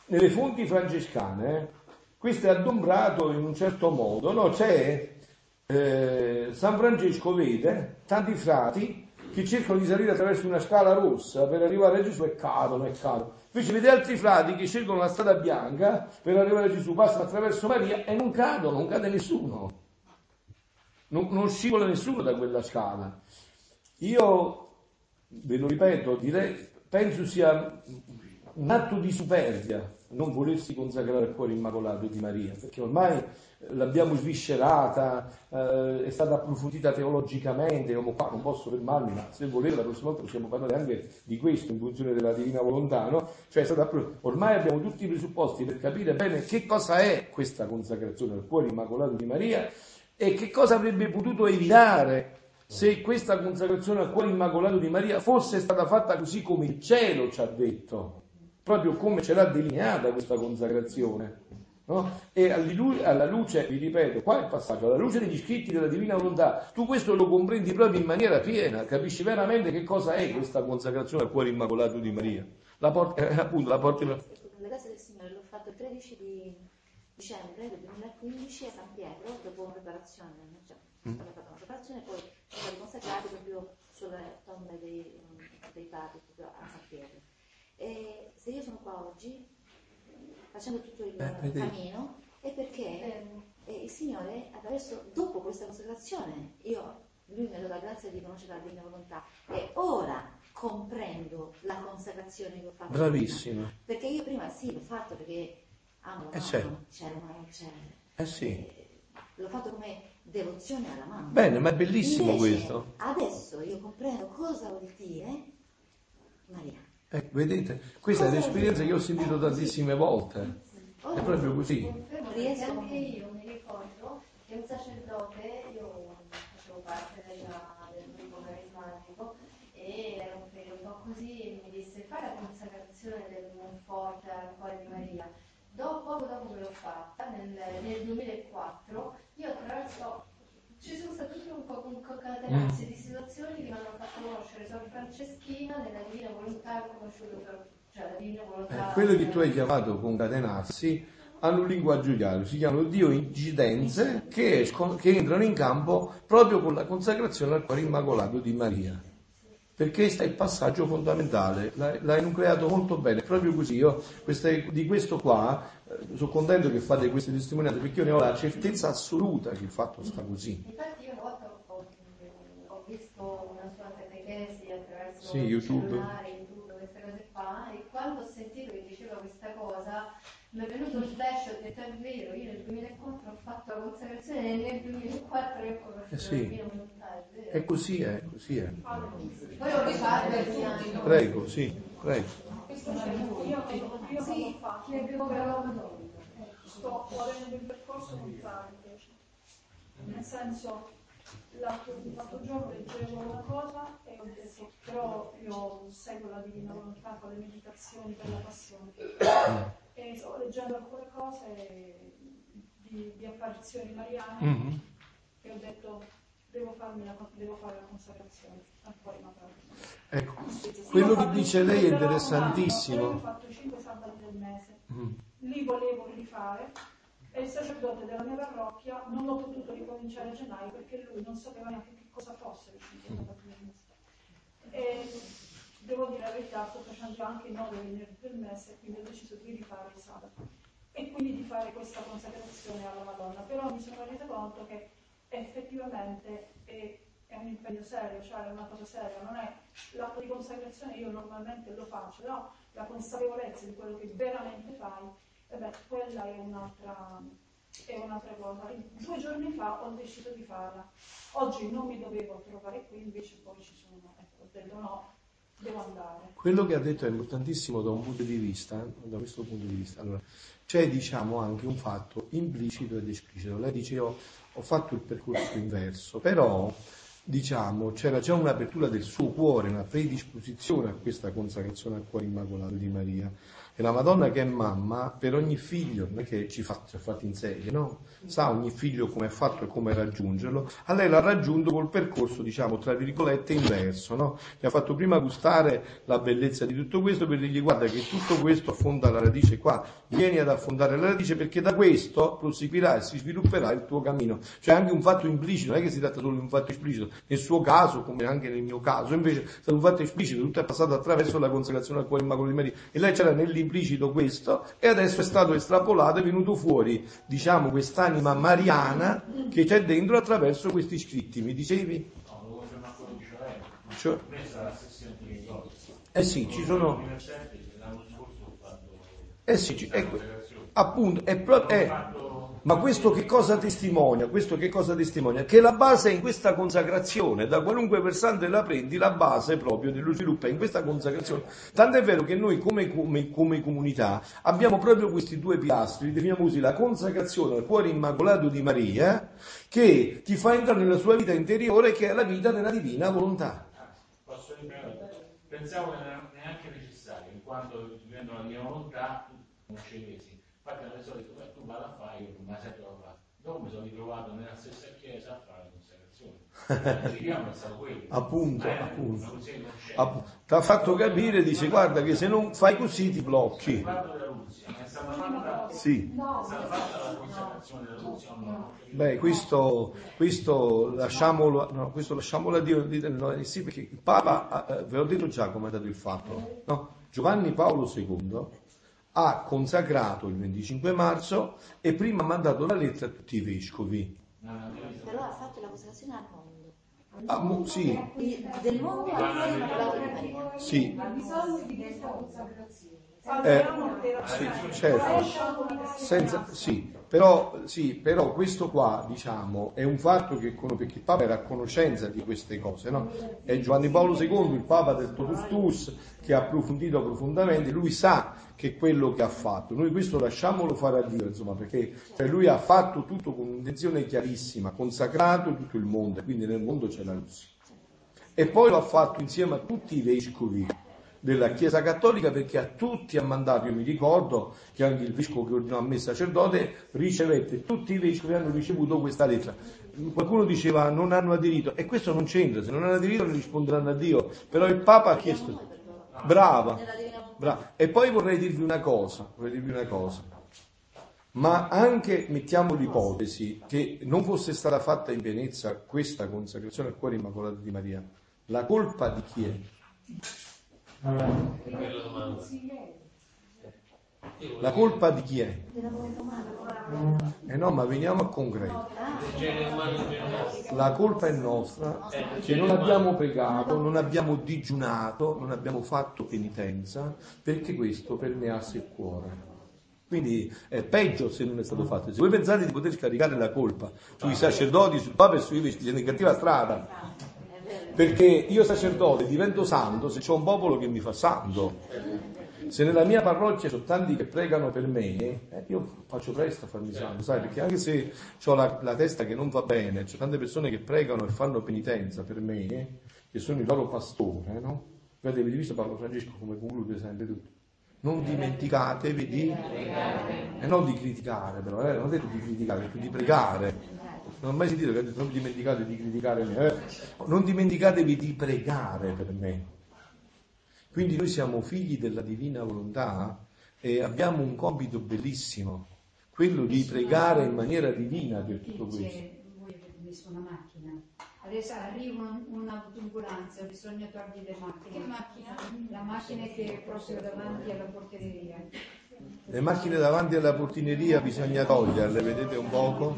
Nelle fonti francescane questo è adombrato in un certo modo, no? C'è eh, San Francesco vede tanti frati che cercano di salire attraverso una scala rossa per arrivare a Gesù e cadono e cadono. Invece vede altri frati che scelgono la strada bianca per arrivare a Gesù, passano attraverso Maria e non cadono, non cade nessuno. Non, non scivola nessuno da quella scala. Io, ve lo ripeto, direi, penso sia un atto di superbia non volersi consacrare al cuore immacolato di Maria, perché ormai l'abbiamo sviscerata, eh, è stata approfondita teologicamente, come qua non posso fermarmi, ma se volete la prossima volta possiamo parlare anche di questo in funzione della divina volontà, no? Cioè ormai abbiamo tutti i presupposti per capire bene che cosa è questa consacrazione al cuore immacolato di Maria e che cosa avrebbe potuto evitare se questa consacrazione al cuore immacolato di Maria fosse stata fatta così come il cielo ci ha detto, proprio come ce l'ha delineata questa consacrazione. No? E alla luce, vi ripeto, qua è il passaggio, alla luce degli scritti della divina volontà, tu questo lo comprendi proprio in maniera piena, capisci veramente che cosa è questa consacrazione al cuore immacolato di Maria. La porta, eh, appunto, la porta... La casa del Signore l'ho fatto il 13 di dicembre del 2015 a San Pietro, dopo una preparazione, cioè, mm. fatto una preparazione, poi sono stati consacrati proprio sulle tombe dei, dei padri, proprio a San Pietro. E se io sono qua oggi facendo tutto il eh, cammino, è perché eh, il Signore, attraverso, dopo questa consacrazione, io, Lui mi ha dato la grazia di conoscere la divina volontà e ora comprendo la consacrazione che ho fatto. Bravissima. Prima. Perché io prima sì, l'ho fatto perché amo la eh mamma, certo. c'era ma non c'era. Eh sì. E l'ho fatto come devozione alla mamma. Bene, ma è bellissimo Invece, questo. Adesso io comprendo cosa vuol dire Maria. Eh, vedete, questa è l'esperienza che ho sentito tantissime volte. È proprio così. Anche io mi ricordo che un sacerdote, io facevo parte del gruppo carismatico e era un periodo così mi disse fai la consacrazione del Monforte al cuore di Maria. Dopo, poco dopo che l'ho fatta, nel, nel 2004, io attraverso ci sono state tutte un po' concatenarsi mm. di situazioni che mi hanno fatto conoscere Sor Franceschina nella Divina Volontà ho conosciuto cioè la Divina Volontà. Eh, quello che tu hai chiamato concatenarsi hanno un linguaggio chiaro, si chiamano Dio incidenze che, che entrano in campo proprio con la consacrazione al cuore immacolato di Maria perché questo è il passaggio fondamentale, l'hai, nucleato molto bene, proprio così, io queste, di questo qua eh, sono contento che fate queste testimonianze perché io ne ho la certezza assoluta che il fatto sta così. Infatti io una volta ho, ho visto una sua catechesi attraverso sì, YouTube. YouTube, queste cose qua, e quando ho sentito che diceva questa cosa mi è venuto il flash, ho detto è vero, io nel 2004 ho fatto la consacrazione e nel 2004 io ho conosciuto eh sì. la mia volontà, è vero. È così, è così è. Poi ho rifatto il. Prego, sì, prego. Questo c'è io, io, io sì, non faccio, ne abbiamo parlato sto avendo un percorso contrario invece. Nel senso, l'altro, giorno leggevo una cosa e ho detto, però io seguo la divina volontà con le meditazioni per la passione. e sto leggendo alcune cose di, di apparizioni mariane mm-hmm. e ho detto devo, la, devo fare la consacrazione al materno. Ecco, quello che dice lei è anno, interessantissimo. Io ho fatto 5 sabati del mese. Mm. Lì volevo rifare e il sacerdote della mia parrocchia non l'ho potuto ricominciare a gennaio perché lui non sapeva neanche che cosa fosse il 5 sabati del mese. E devo dire la verità, sto facendo anche i 9 venerdì del mese, quindi ho deciso di rifare il sabato e quindi di fare questa consacrazione alla Madonna. Però mi sono resa conto che effettivamente è, è un impegno serio, cioè è una cosa seria, non è l'atto di consacrazione io normalmente lo faccio, però la consapevolezza di quello che veramente fai, beh, quella è un'altra, è un'altra cosa. Due giorni fa ho deciso di farla. Oggi non mi dovevo trovare qui, invece poi ci sono, ecco, ho detto no, devo andare. Quello che ha detto è importantissimo da un punto di vista, da questo punto di vista. Allora, c'è diciamo anche un fatto implicito ed esplicito. Lei dice io ho fatto il percorso inverso, però diciamo c'era già un'apertura del suo cuore, una predisposizione a questa consacrazione al cuore immacolato di Maria. E la Madonna che è mamma, per ogni figlio, non è che ci fa, ha fatti in serie, no? Sa ogni figlio come è fatto e come raggiungerlo. A lei l'ha raggiunto col percorso, diciamo, tra virgolette, inverso, no? Gli ha fatto prima gustare la bellezza di tutto questo per dirgli guarda che tutto questo affonda la radice qua, vieni ad affondare la radice perché da questo proseguirà e si svilupperà il tuo cammino. Cioè anche un fatto implicito, non è che si tratta solo di un fatto esplicito, nel suo caso, come anche nel mio caso, invece è stato un fatto esplicito, tutto è passato attraverso la consacrazione al cuore immacolato di Maria. E lei c'era nell'implicito questo e adesso è stato estrapolato, è venuto fuori, diciamo, quest'anima mariana che c'è dentro attraverso questi scritti. Mi dicevi? No, lo quello che diceva lei. Cioè, eh sì, ci sono... Eh sì, ci- ecco, appunto, è proprio... È- Ma questo che cosa testimonia? Questo che cosa testimonia? Che la base è in questa consacrazione, da qualunque versante la prendi, la base proprio dello sviluppo è in questa consacrazione. Tant'è vero che noi come, come- come comunità abbiamo proprio questi due pilastri, definiamo così, la consacrazione al cuore immacolato di Maria, che ti fa entrare nella sua vita interiore, che è la vita della divina volontà. Posso? Pensavo che non era neanche necessario, in quanto vivendo la mia volontà, non scendessi. Infatti la detto, "Beh, tu vada a fare, io ma sempre lo. Dopo mi sono ritrovato nella stessa chiesa a fare la consacrazione. Appunto, Eh, appunto. Ti ha fatto capire, dice guarda che se non fai così ti blocchi. Sì. Beh, questo, questo lasciamolo, no, questo lasciamolo a Dio, no, eh sì, perché il Papa, eh, ve l'ho detto già come è dato il fatto, no? Giovanni Paolo II ha consacrato il 25 marzo e prima ha mandato la lettera a tutti i vescovi. Però ha fatto la consacrazione al mondo. Ah, mo- sì, del mondo al sì, Ha bisogno di questa consacrazione. Parliamo della sì, certo. Senza, sì, però, sì, però questo qua, diciamo, è un fatto che, perché il Papa era a conoscenza di queste cose, no? È Giovanni Paolo II, il Papa del Totus Tuus, che ha approfondito profondamente, lui sa che quello che ha fatto. Noi questo lasciamolo fare a Dio, insomma, perché cioè, lui ha fatto tutto con un'intenzione chiarissima, consacrato tutto il mondo, quindi nel mondo c'è la Russia. E poi lo ha fatto insieme a tutti i vescovi della Chiesa Cattolica perché a tutti ha mandato, io mi ricordo che anche il vescovo che ordinò a me sacerdote ricevette, tutti i vescovi hanno ricevuto questa lettera. Qualcuno diceva non hanno aderito e questo non c'entra, se non hanno aderito ne risponderanno a Dio, però il Papa ha chiesto, brava, brava. E poi vorrei dirvi una cosa, vorrei dirvi una cosa. Ma anche mettiamo l'ipotesi che non fosse stata fatta in pienezza questa consacrazione al cuore immacolato di Maria, la colpa di chi è? La colpa di chi è? Eh no, ma veniamo al concreto. La colpa è nostra che non abbiamo pregato, non abbiamo digiunato, non abbiamo fatto penitenza perché questo permeasse il cuore. Quindi è peggio se non è stato fatto. Se voi pensate di poter scaricare la colpa sui sacerdoti, sul Papa e sui vescovi, siete in cattiva strada. Perché io sacerdote divento santo se c'è un popolo che mi fa santo. Se nella mia parrocchia sono tanti che pregano per me, eh, io faccio presto a farmi santo, sai? Perché anche se ho la, la testa che non va bene, c'è tante persone che pregano e fanno penitenza per me, eh, che sono il loro pastore, no? Vedete, avete visto Paolo Francesco come conclude sempre tutto? Non dimenticatevi di, e non di criticare però, eh, non ho detto di criticare, detto di pregare. Non ho mai sentito che non dimenticate di criticare me, eh? non dimenticatevi di pregare per me. Quindi noi siamo figli della divina volontà e abbiamo un compito bellissimo, quello di pregare in maniera divina per tutto questo. Voi avete messo una macchina, adesso arriva un- un'autoambulanza, bisogna togliere le macchine. Che macchina? La macchina che è proprio davanti alla porteria. Le macchine davanti alla portineria bisogna toglierle, vedete un poco?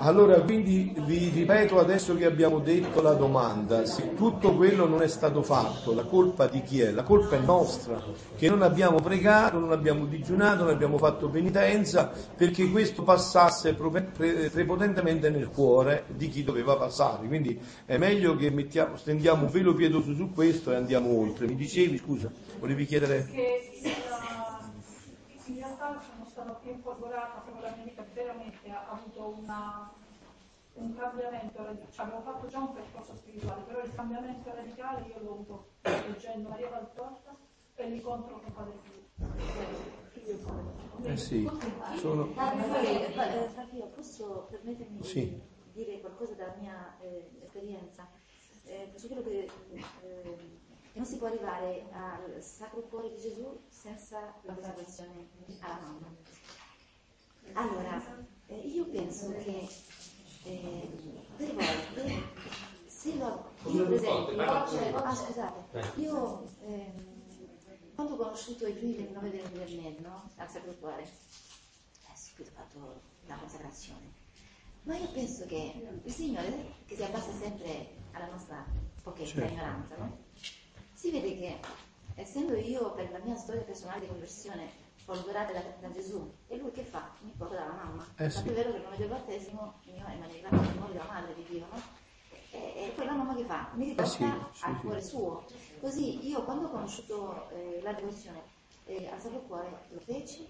Allora, quindi vi ripeto adesso che abbiamo detto la domanda, se tutto quello non è stato fatto, la colpa di chi è? La colpa è nostra, che non abbiamo pregato, non abbiamo digiunato, non abbiamo fatto penitenza, perché questo passasse pre- pre- prepotentemente nel cuore di chi doveva passare. Quindi è meglio che mettiamo, stendiamo un velo pietoso su questo e andiamo oltre. Mi dicevi, scusa, volevi chiedere? Che il- in realtà sono stata più infolgorata, proprio la mia vita veramente una- un cambiamento, cioè avevo fatto già un percorso spirituale, però il cambiamento radicale io l'ho avuto leggendo Maria Valtorta e l'incontro con Padre Pio. Eh sì, sono... Padre, fa- eh, Fabio, posso permettermi Sì. di dire qualcosa dalla mia eh, esperienza? Eh, quello che, eh, che non si può arrivare al Sacro Cuore di Gesù senza la consacrazione alla mamma. Allora, eh, io penso che eh, delle volte se lo io per esempio ah scusate io ehm, quando ho conosciuto i primi 29 del, del MED no? al Sacro Cuore eh, subito ho fatto la consacrazione ma io penso che il Signore che si abbassa sempre alla nostra pochezza Certo. ignoranza no? si vede che essendo io per la mia storia personale di conversione folgorata da, da Gesù e lui che fa? mi porta dalla mamma Eh sì. Tanto è vero che il nome del battesimo mio è Maria il nome della madre di Dio, no? E, e poi la mamma che fa? Mi riporta Eh sì, sì, al cuore suo. Così io quando ho conosciuto eh, la devozione eh, al Sacro Cuore lo feci,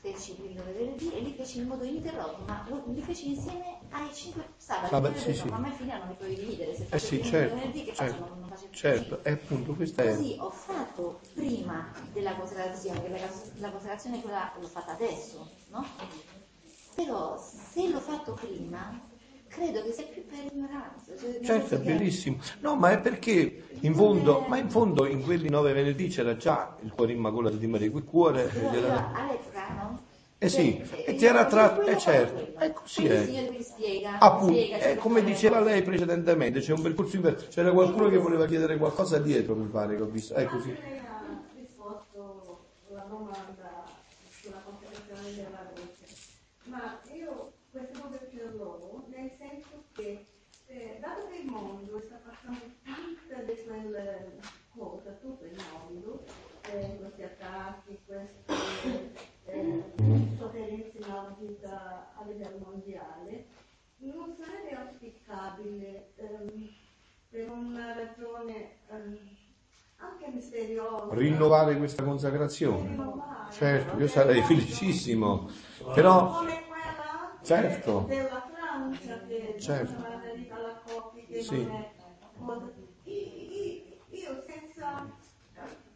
feci il venerdì e li feci in modo ininterrotto, ma li feci insieme ai cinque sabati. Vabbè, Quindi ho sì, sì. Ma a me fine non mi puoi dividere, se Eh faccio sì, certo, venerdì che faccio? certo, Non, non faccio certo, e appunto questa è... Così ho fatto prima della consacrazione, che la, la consacrazione quella l'ho fatta adesso, no? Però se l'ho fatto prima, credo che sia più per ignoranza. cioè, Certo, è bellissimo. No, ma è perché in fondo, ma in fondo in quelli nove venerdì c'era già il cuore immacolato di Maria, quel cuore io gliela- all'epoca, no? Eh sì, Cioè, e ti era tratto, eh certo, quello. è così è. il Signore mi spiega, Appunto, spiega, è spiega come diceva lei precedentemente, c'è un percorso inverso, c'era qualcuno che voleva chiedere qualcosa dietro, mi pare che ho visto, è così. Lei ha risposto alla domanda sulla consacrazione della luce, ma io queste cose ce l'ho nel senso che eh, dato che il mondo sta passando tante di cose, tutto il mondo, questi attacchi, queste eh, sofferenze vita a livello mondiale, non sarebbe auspicabile ehm, per una ragione ehm, anche misteriosa Rinnovare questa consacrazione. rinnovare, Certo, io sarei felicissimo, però come quella Certo. della Francia che Certo. alla Coppia che Sì. non è cosa- io, senza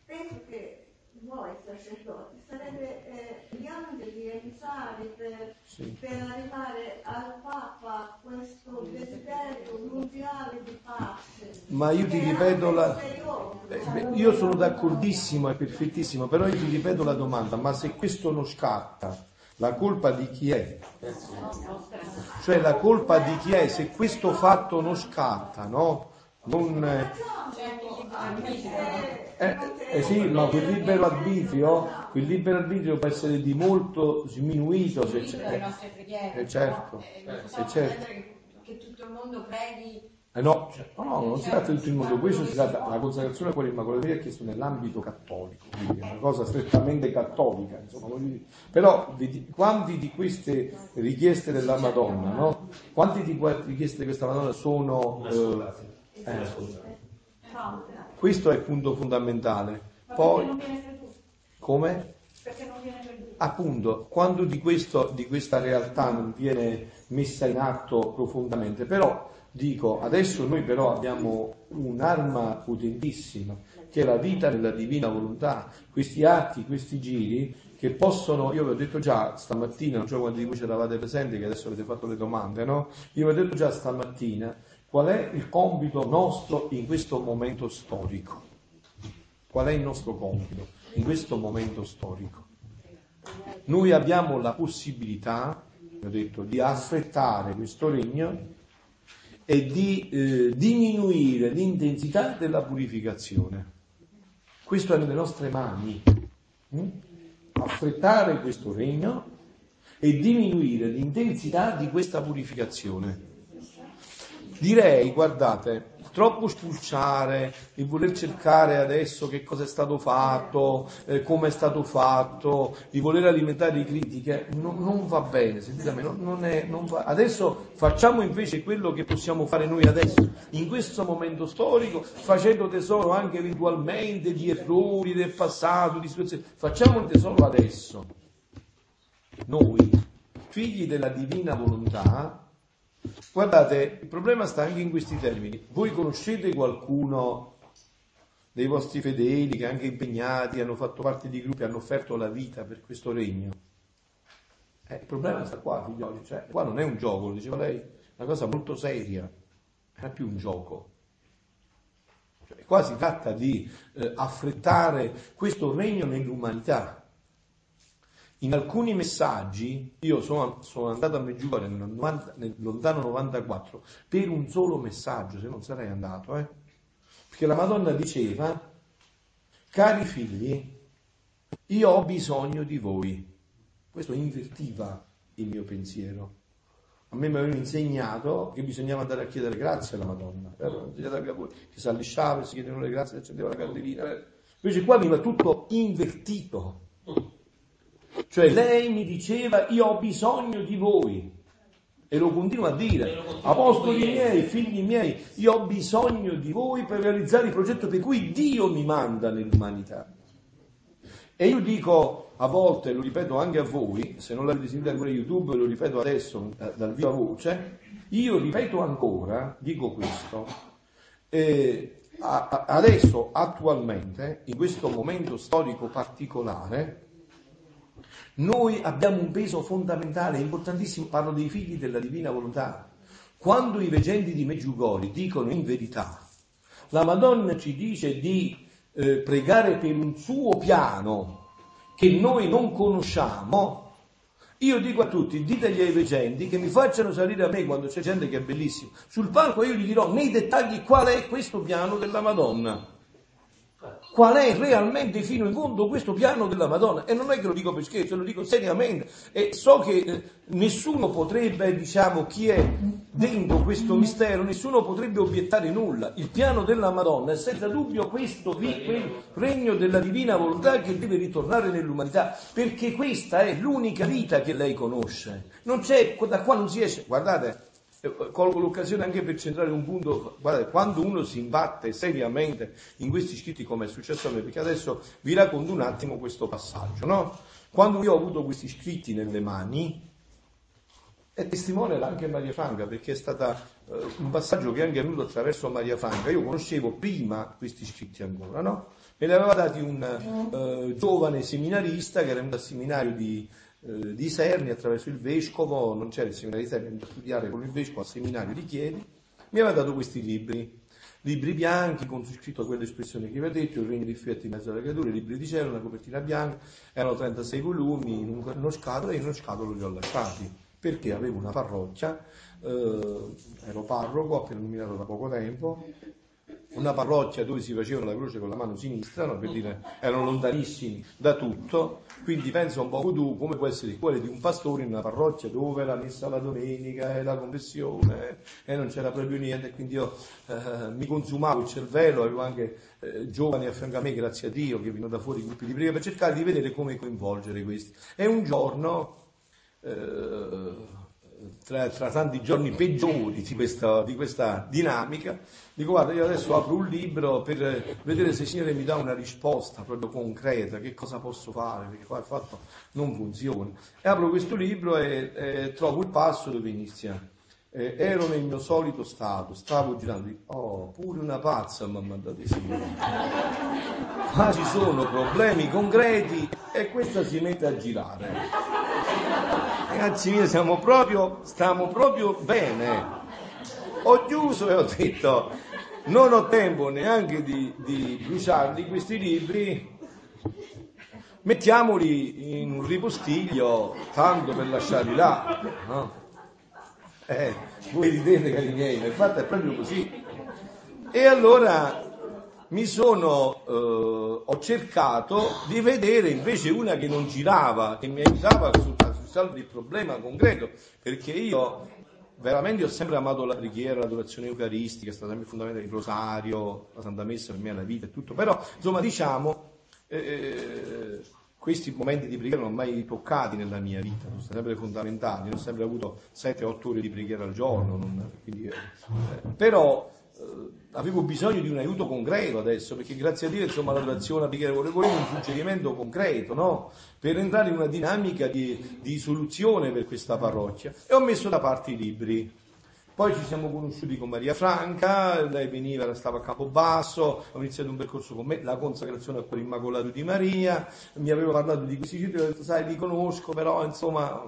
penso che voi sacerdoti sarebbe eh, gli angeli emisari per, Sì. per arrivare al Papa questo desiderio mondiale di pace Ma io ti ripeto la... Eh, beh, Io sono d'accordissimo, è perfettissimo, però io ti ripeto la domanda, ma se questo non scatta, la colpa di chi è? Cioè la colpa di chi è se questo fatto non scatta, no? Non, eh, eh, eh sì, ma quel libero arbitrio, quel libero arbitrio può essere di molto sminuito se le c'è. nostre preghiere. Eh, certo? Eh, eh, certo. che tutto il mondo preghi Eh no, no, no, non si tratta di tutto il mondo, questo si tratta, la consacrazione a cuore immacolato è chiesto nell'ambito cattolico, quindi è una cosa strettamente cattolica, insomma, però quanti di queste richieste della Madonna, no? Quanti di queste richieste di questa Madonna sono... eh, eh, questo è il punto fondamentale. Poi, perché non viene creduto? come? Perché non viene creduto? appunto, quando di, questo, di questa realtà non viene messa in atto profondamente, però Dico, adesso noi però abbiamo un'arma potentissima, che è la vita nella divina volontà, questi atti, questi giri, che possono, io vi ho detto già stamattina, non so quanti di voi c'eravate presenti, che adesso avete fatto le domande, no? Io vi ho detto già stamattina qual è il compito nostro in questo momento storico. Qual è il nostro compito in questo momento storico? Noi abbiamo la possibilità, ho detto, di affrettare questo regno e di eh, diminuire l'intensità della purificazione. Questo è nelle nostre mani. Mm? Affrettare questo regno e diminuire l'intensità di questa purificazione. Direi, guardate, troppo spulciare, il voler cercare adesso che cosa è stato fatto, eh, come è stato fatto, di voler alimentare critiche, no, non va bene, sentite non, non è, non va. Adesso facciamo invece quello che possiamo fare noi adesso, in questo momento storico, facendo tesoro anche eventualmente di errori del passato, di situazioni, facciamo il tesoro adesso. Noi, figli della divina volontà, Guardate, il problema sta anche in questi termini. Voi conoscete qualcuno dei vostri fedeli che anche impegnati, hanno fatto parte di gruppi, hanno offerto la vita per questo regno? Eh, il problema sta qua, figlioli, cioè, qua non è un gioco, lo diceva lei, una cosa molto seria, non è più un gioco. Cioè, qua si tratta di eh, affrettare questo regno nell'umanità, in alcuni messaggi, io sono, sono andato a Meggiugorje nel, 90, nel, lontano 94 per un solo messaggio, se non sarei andato, eh? perché la Madonna diceva, cari figli, io ho bisogno di voi. Questo invertiva il mio pensiero. A me mi avevano insegnato che bisognava andare a chiedere grazie alla Madonna. Che si allisciava, si chiedevano le grazie, accendeva la candelina. Invece qua veniva tutto invertito. Cioè lei mi diceva io ho bisogno di voi. E lo continua a dire, apostoli miei, figli miei, io ho bisogno di voi per realizzare il progetto per cui Dio mi manda nell'umanità. E io dico a volte, lo ripeto anche a voi, se non l'avete sentito ancora YouTube, lo ripeto adesso eh, dal viva voce, io ripeto ancora, dico questo, eh, adesso attualmente, in questo momento storico particolare, noi abbiamo un peso fondamentale, importantissimo, parlo dei figli della divina volontà. Quando i veggenti di Meggiugori dicono in verità, la Madonna ci dice di eh, pregare per un suo piano che noi non conosciamo, io dico a tutti, ditegli ai veggenti che mi facciano salire a me quando c'è gente che è bellissima. Sul palco io gli dirò nei dettagli qual è questo piano della Madonna qual è realmente fino in fondo questo piano della Madonna. E non è che lo dico per scherzo, lo dico seriamente. E so che eh, nessuno potrebbe, diciamo, chi è dentro questo mistero, nessuno potrebbe obiettare nulla. Il piano della Madonna è senza dubbio questo regno della divina volontà che deve ritornare nell'umanità, perché questa è l'unica vita che lei conosce. Non c'è, da qua non si esce. Guardate, colgo l'occasione anche per centrare un punto, guardate, quando uno si imbatte seriamente in questi scritti come è successo a me, perché adesso vi racconto un attimo questo passaggio, no? Quando io ho avuto questi scritti nelle mani, è testimone anche Maria Franca, perché è stato eh, un passaggio che è anche venuto attraverso Maria Franca. Io conoscevo prima questi scritti ancora, no? Me li aveva dati un eh, giovane seminarista che era venuto al seminario di, eh, di Serni attraverso il vescovo, non c'era il seminario di Serni, andavo a studiare con il vescovo al seminario di Chiedi, mi aveva dato questi libri, libri bianchi con scritto quelle espressioni che vi ho detto, il regno di effetti in mezzo alle creature, libri di cielo, una copertina bianca, erano 36 volumi in uno scatolo e in uno scatolo li ho lasciati, perché avevo una parrocchia, eh, ero parroco, appena nominato da poco tempo, una parrocchia dove si faceva la croce con la mano sinistra, no? per dire erano lontanissimi da tutto, quindi pensa un po' tu come può essere il cuore di un pastore in una parrocchia dove la messa la domenica e la confessione e non c'era proprio niente, quindi io eh, mi consumavo il cervello, avevo anche eh, giovani a fianco a me, grazie a Dio, che venivano da fuori i gruppi di prega per cercare di vedere come coinvolgere questi. E un giorno... Eh, tra, tra, tanti giorni peggiori di questa, di questa, dinamica, dico guarda io adesso apro un libro per vedere se il Signore mi dà una risposta proprio concreta, che cosa posso fare, perché qua il fatto non funziona. E apro questo libro e, e trovo il passo dove inizia. Eh, ero nel mio solito stato, stavo girando, oh, pure una pazza mi ha mandato i signori. Qua ci sono problemi concreti e questa si mette a girare. Ragazzi miei, siamo proprio, stiamo proprio bene. Ho chiuso e ho detto, non ho tempo neanche di, di bruciarli questi libri, mettiamoli in un ripostiglio, tanto per lasciarli là. No? Eh, voi ridete cari miei, ma infatti è proprio così. E allora mi sono, eh, ho cercato di vedere invece una che non girava, che mi aiutava a risolvere il problema concreto, perché io veramente ho sempre amato la preghiera, l'adorazione eucaristica, è stata sempre fondamentale il rosario, la Santa Messa per me è la vita e tutto, però insomma diciamo eh, questi momenti di preghiera non ho mai toccati nella mia vita, sono sempre fondamentali, ho sempre avuto 7-8 ore di preghiera al giorno, non, quindi, eh, però eh, avevo bisogno di un aiuto concreto adesso, perché grazie a Dio insomma l'adorazione, la preghiera, volevo un suggerimento concreto, no? per entrare in una dinamica di, di soluzione per questa parrocchia e ho messo da parte i libri. Poi ci siamo conosciuti con Maria Franca, lei veniva, stava a Campobasso, ho iniziato un percorso con me, la consacrazione al cuore immacolato di Maria, mi aveva parlato di questi siti, ho detto sai li conosco, però insomma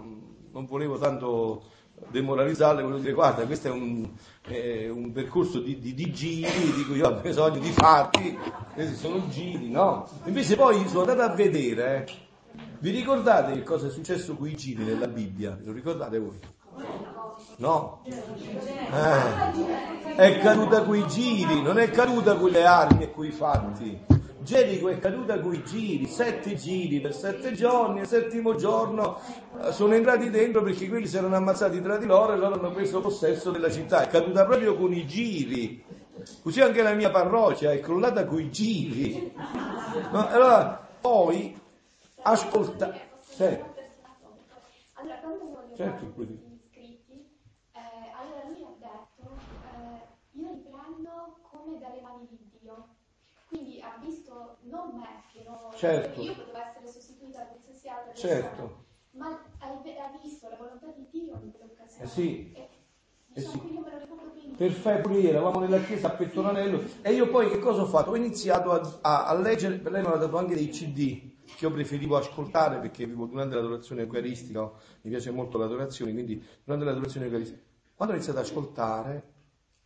non volevo tanto demoralizzarle, volevo dire guarda questo è un, è un percorso di, di, di, giri di cui io ho bisogno di fatti, questi sono giri, no? Invece poi sono andato a vedere, eh. vi ricordate che cosa è successo con i giri nella Bibbia? Lo ricordate voi? No? Eh, è caduta coi giri, non è caduta con le armi e coi fatti. Gerico è caduta coi giri, sette giri per sette giorni, il settimo giorno eh, sono entrati dentro perché quelli si erano ammazzati tra di loro e loro hanno preso possesso della città. È caduta proprio con i giri. Così anche la mia parrocchia è crollata coi giri. No? Allora, poi ascolta. Certo. Certo, così. come dalle mani di Dio. Quindi ha visto non me, certo. io potevo essere sostituita da qualsiasi altra persona, certo. ma ha, ha, visto la volontà di Dio in quell'occasione. Eh sì. E, eh sì. diciamo, Perfetto, pure eravamo nella chiesa a Pettoranello e io poi che cosa ho fatto? Ho iniziato a, a, a leggere, per lei mi ha dato anche dei CD che io preferivo ascoltare perché vivo durante l'adorazione eucaristica, mi piace molto l'adorazione, quindi durante l'adorazione eucaristica, quando ho iniziato ad ascoltare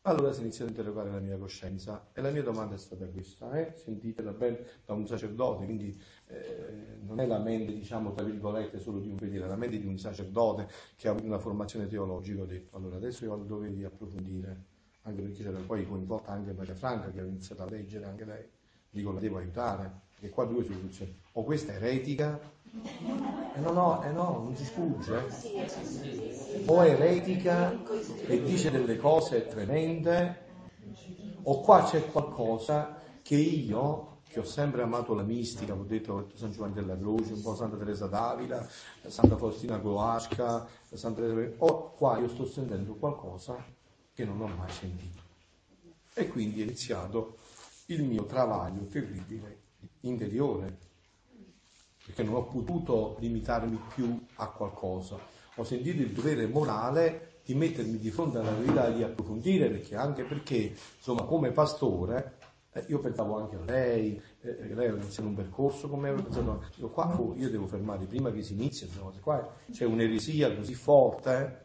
allora si inizia ad interrogare la mia coscienza e la mia domanda è stata questa, eh? sentitela bene da un sacerdote, quindi eh, non è la mente, diciamo, tra virgolette, solo di un fedele, è la mente di un sacerdote che ha una formazione teologica, ho detto, allora adesso io ho il dovere di approfondire, anche perché c'era poi coinvolta anche Maria Franca che ha iniziato a leggere anche lei, dico la devo aiutare, perché qua due soluzioni, o questa eretica, e no, no, eh no, non si sfugge. O è eretica e dice delle cose tremende, o qua c'è qualcosa che io, che ho sempre amato la mistica, ho detto San Giovanni della Croce, un po' Santa Teresa d'Avila, Santa Faustina Coasca, Santa Teresa... O qua io sto sentendo qualcosa che non ho mai sentito. E quindi è iniziato il mio travaglio terribile interiore perché non ho potuto limitarmi più a qualcosa. Ho sentito il dovere morale di mettermi di fronte alla verità e di approfondire, perché anche perché, insomma, come pastore, eh, io pensavo anche a lei, eh, lei aveva iniziato un percorso come avevo pensato, io qua oh, io devo fermare prima che si inizi, insomma, qua c'è un'eresia così forte,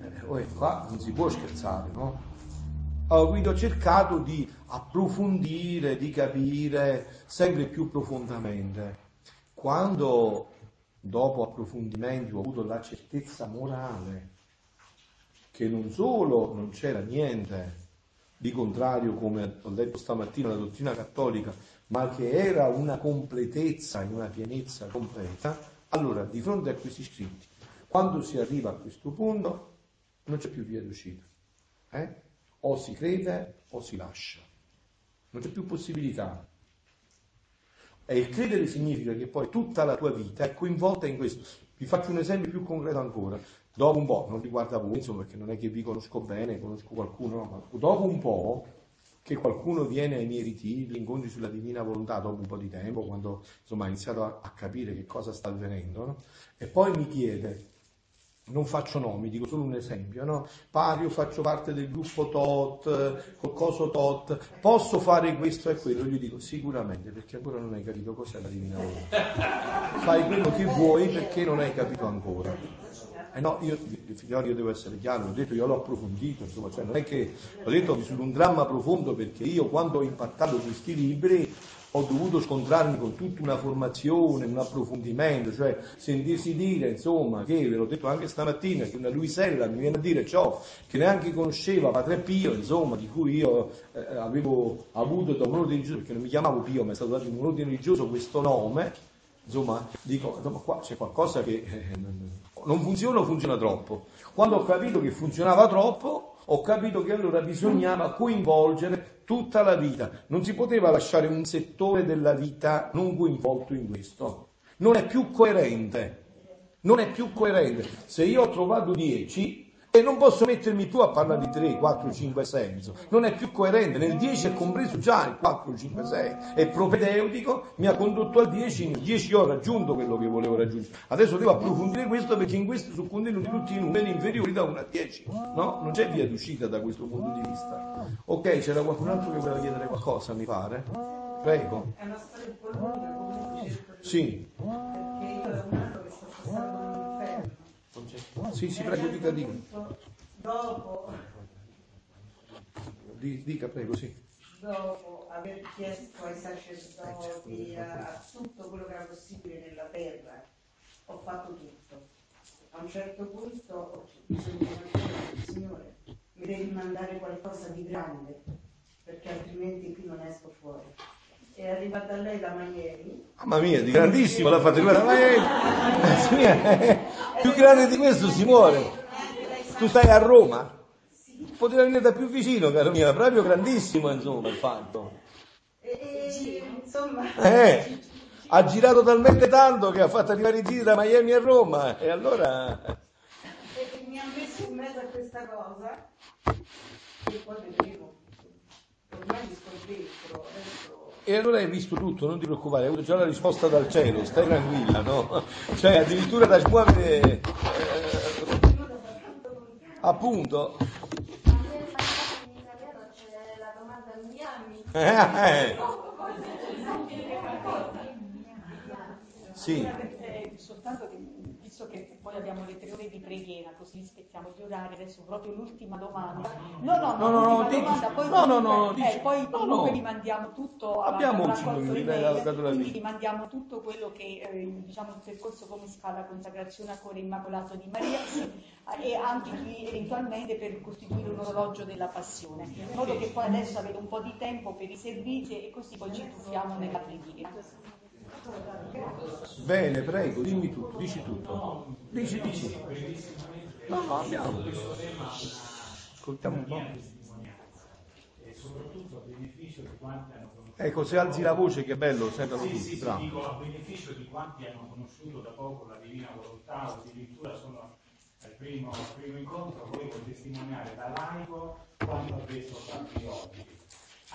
eh, eh, oh, qua non si può scherzare, no? Allora, quindi ho cercato di approfondire, di capire sempre più profondamente quando dopo approfondimenti ho avuto la certezza morale che non solo non c'era niente di contrario, come ho detto stamattina, la dottrina cattolica, ma che era una completezza e una pienezza completa, allora di fronte a questi scritti, quando si arriva a questo punto, non c'è più via d'uscita. Eh? O si crede o si lascia. Non c'è più possibilità. E il credere significa che poi tutta la tua vita è coinvolta in questo. Vi faccio un esempio più concreto ancora. Dopo un po', non riguarda voi, insomma, perché non è che vi conosco bene, conosco qualcuno, no, ma dopo un po' che qualcuno viene ai miei ritiri, incontri sulla divina volontà dopo un po' di tempo, quando insomma ha iniziato a, a capire che cosa sta avvenendo, no? e poi mi chiede, non faccio nomi, dico solo un esempio, no? Pari, io faccio parte del gruppo TOT, qualcosa TOT, posso fare questo e quello? Gli dico sicuramente, perché ancora non hai capito cos'è la divina volontà. Fai quello che vuoi perché non hai capito ancora. Eh no, io, figlioli, io devo essere chiaro, l'ho detto, io l'ho approfondito, insomma, cioè non è che, ho detto, ho un dramma profondo perché io quando ho impattato questi libri ho dovuto scontrarmi con tutta una formazione, un approfondimento, cioè sentirsi dire, insomma, che ve l'ho detto anche stamattina, che una Luisella mi viene a dire ciò che neanche conosceva Padre Pio, insomma, di cui io eh, avevo avuto da un ordine religioso, perché non mi chiamavo Pio, ma è stato dato in un ordine religioso questo nome, insomma, dico, insomma, qua c'è qualcosa che eh, non funziona o funziona troppo. Quando ho capito che funzionava troppo, ho capito che allora bisognava coinvolgere tutta la vita. Non si poteva lasciare un settore della vita non coinvolto in questo. Non è più coerente. Non è più coerente. Se io ho trovato 10 e non posso mettermi più a parlare di 3, 4, 5, 6, non è più coerente. Nel 10 è compreso già il 4, 5, 6. È propedeutico, mi ha condotto al 10, nel 10 ho raggiunto quello che volevo raggiungere. Adesso devo approfondire questo perché in questo sono contenuti tutti i numeri inferiori da 1 a 10. No? Non c'è via d'uscita da questo punto di vista. Ok, c'era qualcun altro che voleva chiedere qualcosa, mi pare? Prego. È una storia un po' lunga. Sì. Sì, sì, prego, dica, dica. Dopo, Di- Dica, prego, sì. dopo aver chiesto ai sacerdoti a, a tutto quello che era possibile nella terra, ho fatto tutto. A un certo punto ho cosa, Signore, mi devi mandare qualcosa di grande, perché altrimenti qui non esco fuori. È arrivata lei da Miami, Mamma mia, di grandissimo la fate guarda, ma è, sì, è- più grande di questo si muore. Tu stai a Roma? Poteva venire da più vicino, caro mio, proprio grandissimo insomma il fatto. e, insomma, Eh, ha girato talmente tanto che ha fatto arrivare i giri da Miami a Roma e allora... e, mi ha messo in mezzo a questa cosa e poi vedevo, ormai mi adesso E allora hai visto tutto, non ti preoccupare, hai avuto già la risposta dal cielo, stai tranquilla, no? Cioè addirittura da smuovere... eh, appunto... Domanda Miami. Eh, eh. Sì. Eh, soltanto che, visto che poi abbiamo le tre ore di preghiera, così rispettiamo gli orari, adesso proprio l'ultima domanda. No, no, No, no, no, no, l'ultima dici- domanda, poi no, no, comunque- no, eh, dici- poi no, comunque no. vi mandiamo tutto Abbiamo minuti, dato la quindi vita. vi mandiamo tutto quello che eh, diciamo il percorso come si fa la consacrazione a cuore immacolato di Maria eh, e anche qui eventualmente per costituire un orologio della passione, in modo che poi adesso avete un po' di tempo per i servizi e così poi ci tuffiamo nella preghiera. Bene, prego, dimmi tutto, dici tutto. Dici, dici. No, no, abbiamo. Ascoltiamo un po'. Soprattutto a beneficio di quanti hanno conosciuto. Ecco, se alzi la voce che bello, sentano Sì, tutti, sì, sì, bravo. dico a beneficio di quanti hanno conosciuto da poco la divina volontà o addirittura sono al primo, al primo incontro, volevo testimoniare da laico quanto ha detto tanti oggi.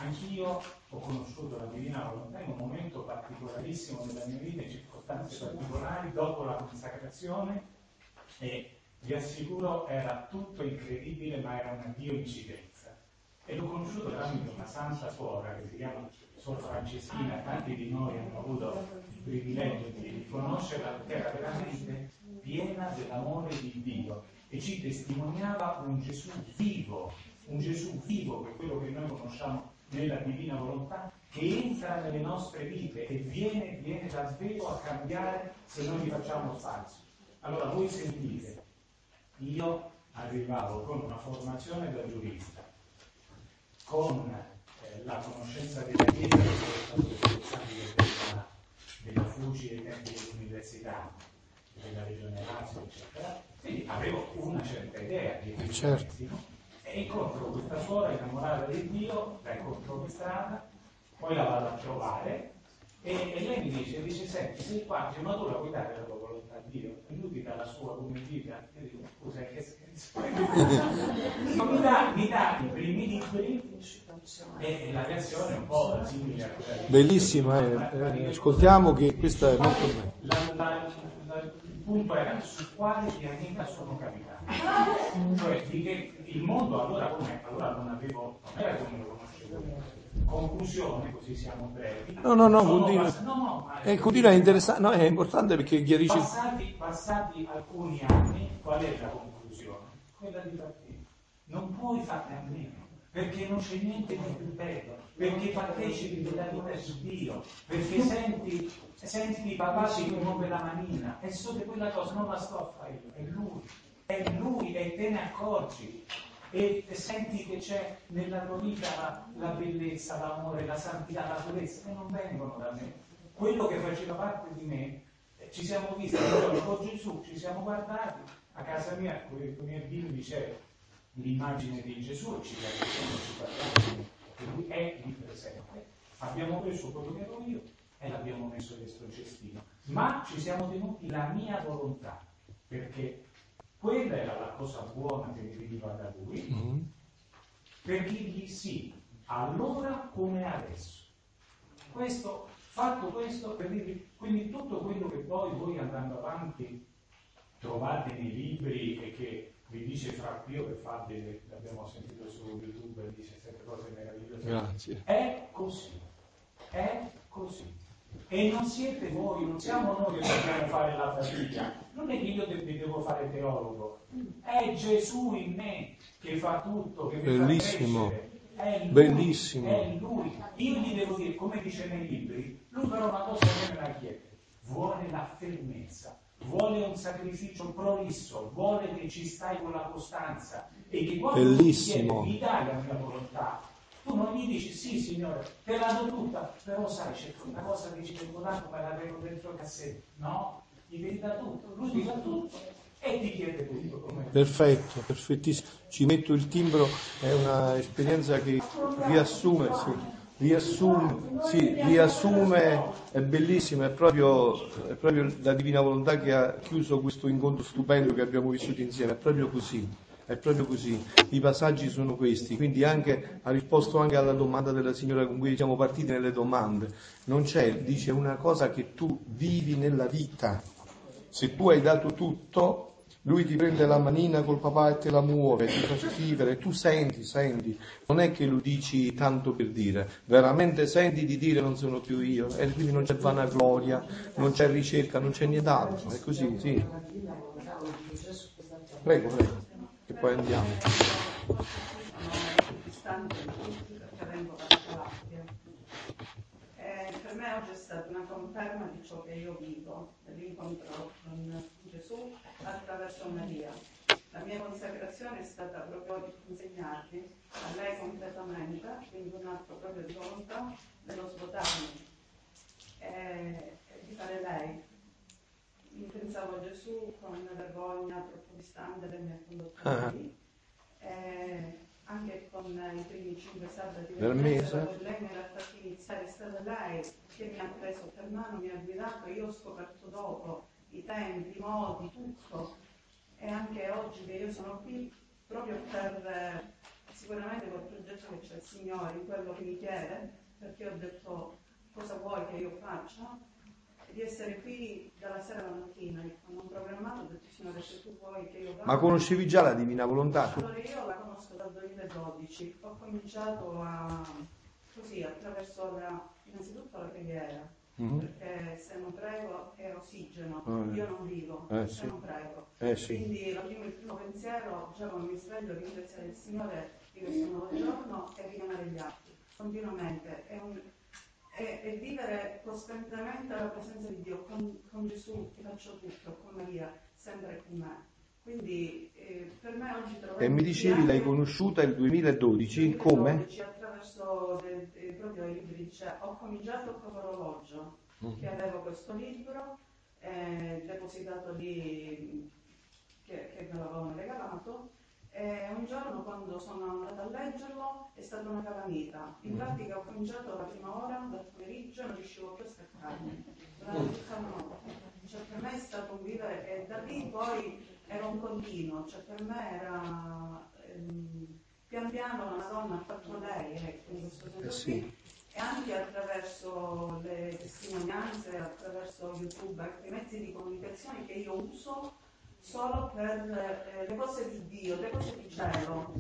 Anch'io ho conosciuto la divina volontà in un momento particolarissimo della mia vita, in circostanze particolari, dopo la consacrazione e vi assicuro era tutto incredibile ma era una dio incidenza. E l'ho conosciuto tramite una santa suora che si chiama Suor Franceschina, tanti di noi hanno avuto il privilegio di conoscerla perché era veramente piena dell'amore di Dio e ci testimoniava un Gesù vivo, un Gesù vivo che è quello che noi conosciamo nella divina volontà, che entra nelle nostre vite e viene, viene davvero a cambiare se noi gli facciamo spazio. Allora voi sentite, io arrivavo con una formazione da giurista, con eh, la conoscenza della Chiesa, che è stato responsabile della, della FUCI ai tempi dell'università, della regione Lazio, eccetera, quindi avevo una certa idea di cristianesimo e incontro questa suora innamorata di Dio, la incontro per strada, poi la vado a trovare e, e lei mi dice, dice, senti, sei qua, dice, ma tu la puoi dare la tua volontà a Dio? E lui ti dà la sua come vita? Io dico, scusa, che scherzo? mi, dà, mi dà i primi libri e, e la reazione è un po' simile a quella di Bellissima, eh, eh, ascoltiamo che questa è molto bella. la- la- la- il punto era su quale pianeta sono capitato. Cioè, il mondo allora come? Allora non avevo, non era come lo conoscevo. Conclusione, così siamo brevi. No, no, no, continua. pass- no, no, Eh, continua, è interessante, no, è importante perché chiarisce... Passati, passati alcuni anni, qual è la conclusione? Quella di partire. Non puoi farne a meno, perché non c'è niente di più bello, perché partecipi della vita su Dio, perché senti, senti papà ti muove la manina e so che quella cosa non la sto a fare io, è lui, è lui e te ne accorgi. E senti che c'è nella tua vita la, la bellezza, l'amore, la santità, la purezza, che non vengono da me. Quello che faceva parte di me eh, ci siamo visti con Gesù, ci siamo guardati, a casa mia con i miei bimbi c'è l'immagine di Gesù ci ci guardiamo, e lui è lì presente. Abbiamo preso quello che ero io e l'abbiamo messo dentro il cestino. Ma ci siamo tenuti la mia volontà, perché quella era la cosa buona che mi veniva da lui, Mhm. per dirgli sì, allora come adesso. Questo, fatto questo, per dirvi, quindi tutto quello che poi voi andando avanti trovate nei libri e che vi dice Fra Pio che fa delle, l'abbiamo sentito su YouTube e dice sempre cose meravigliose. Grazie. È così, è così. E non siete voi, non siamo noi che dobbiamo fare la fatica. Non è che io de- devo fare teologo, è Gesù in me che fa tutto, che mi fa Bellissimo. crescere. È lui, Bellissimo. È lui. Io gli devo dire, come dice nei libri, lui però una cosa che me la chiede, vuole la fermezza, vuole un sacrificio prolisso, vuole che ci stai con la costanza e che quando Bellissimo. chiedi, mi dai la mia volontà, tu non gli dici sì signore, te la do tutta, però sai c'è una cosa che ci tengo tanto, me la tengo dentro il cassetto. No, gli devi da tutto, lui ti dà tutto e ti chiede tutto. Come... Perfetto, perfettissimo. Ci metto il timbro, è un'esperienza che riassume, sì, riassume, sì, riassume, è bellissima, è proprio, è proprio la divina volontà che ha chiuso questo incontro stupendo che abbiamo vissuto insieme, è proprio così. È proprio così, i passaggi sono questi, quindi anche, ha risposto anche alla domanda della signora con cui siamo partiti nelle domande. Non c'è, dice una cosa che tu vivi nella vita. Se tu hai dato tutto, lui ti prende la manina col papà e te la muove, ti fa scrivere, tu senti, senti. Non è che lo dici tanto per dire, veramente senti di dire non sono più io, e quindi non c'è vanagloria, non c'è ricerca, non c'è nient'altro, è così, sì. Prego, prego, che poi andiamo. Eh, per me oggi è stata una conferma di ciò che io vivo, dell'incontro con Gesù attraverso Maria. La mia consacrazione è stata proprio di consegnarmi a lei completamente, quindi un atto proprio di volontà dello svuotarmi e, e di fare lei. Pensavo a Gesù con vergogna troppo distante dai miei conduttori, eh, anche con i primi cinque sabati Del mese, dove lei mi era fatto iniziare, è stata lei che mi ha preso per mano, mi ha guidato, io ho scoperto dopo i tempi, i modi, tutto. E anche oggi che io sono qui proprio per eh, sicuramente col progetto che c'è il Signore, in quello che mi chiede, perché ho detto cosa vuoi che io faccia? Di essere qui dalla sera alla mattina, ecco, non programmato, ho detto Signore se tu vuoi che io vada. Ma conoscevi già la divina volontà? Allora io la conosco dal 2012, ho cominciato a, così attraverso la, innanzitutto la preghiera, Mhm. perché se non prego è ossigeno, Ah, eh. io non vivo, Eh, se sì. non prego. Eh sì. Quindi prima- il primo pensiero, già quando mi sveglio, ringraziare il Signore di questo nuovo giorno e richiamare gli altri, continuamente. È, un- è- è vivere costantemente la presenza di Dio, con, con Gesù che faccio tutto, con Maria, sempre con me. Quindi eh, per me oggi trovare E mi dicevi l'hai conosciuta il 2012, come? 2012, attraverso de- de- proprio i libri, dice, ho cominciato con l'orologio, Mm. che avevo questo libro eh, depositato lì, che, che me l'avevano regalato, e un giorno quando sono andata a leggerlo è stata una calamita. In Mm. pratica ho cominciato la prima ora del pomeriggio e non riuscivo più a staccarmi, durante tutta. Cioè, per me è stato un vivere e da lì poi era un continuo, cioè per me era ehm, pian piano la Madonna ha fatto lei, ecco, in questo senso Eh sì. qui. e anche attraverso le testimonianze, attraverso YouTube, altri mezzi di comunicazione che io uso solo per eh, le cose di Dio, le cose di cielo.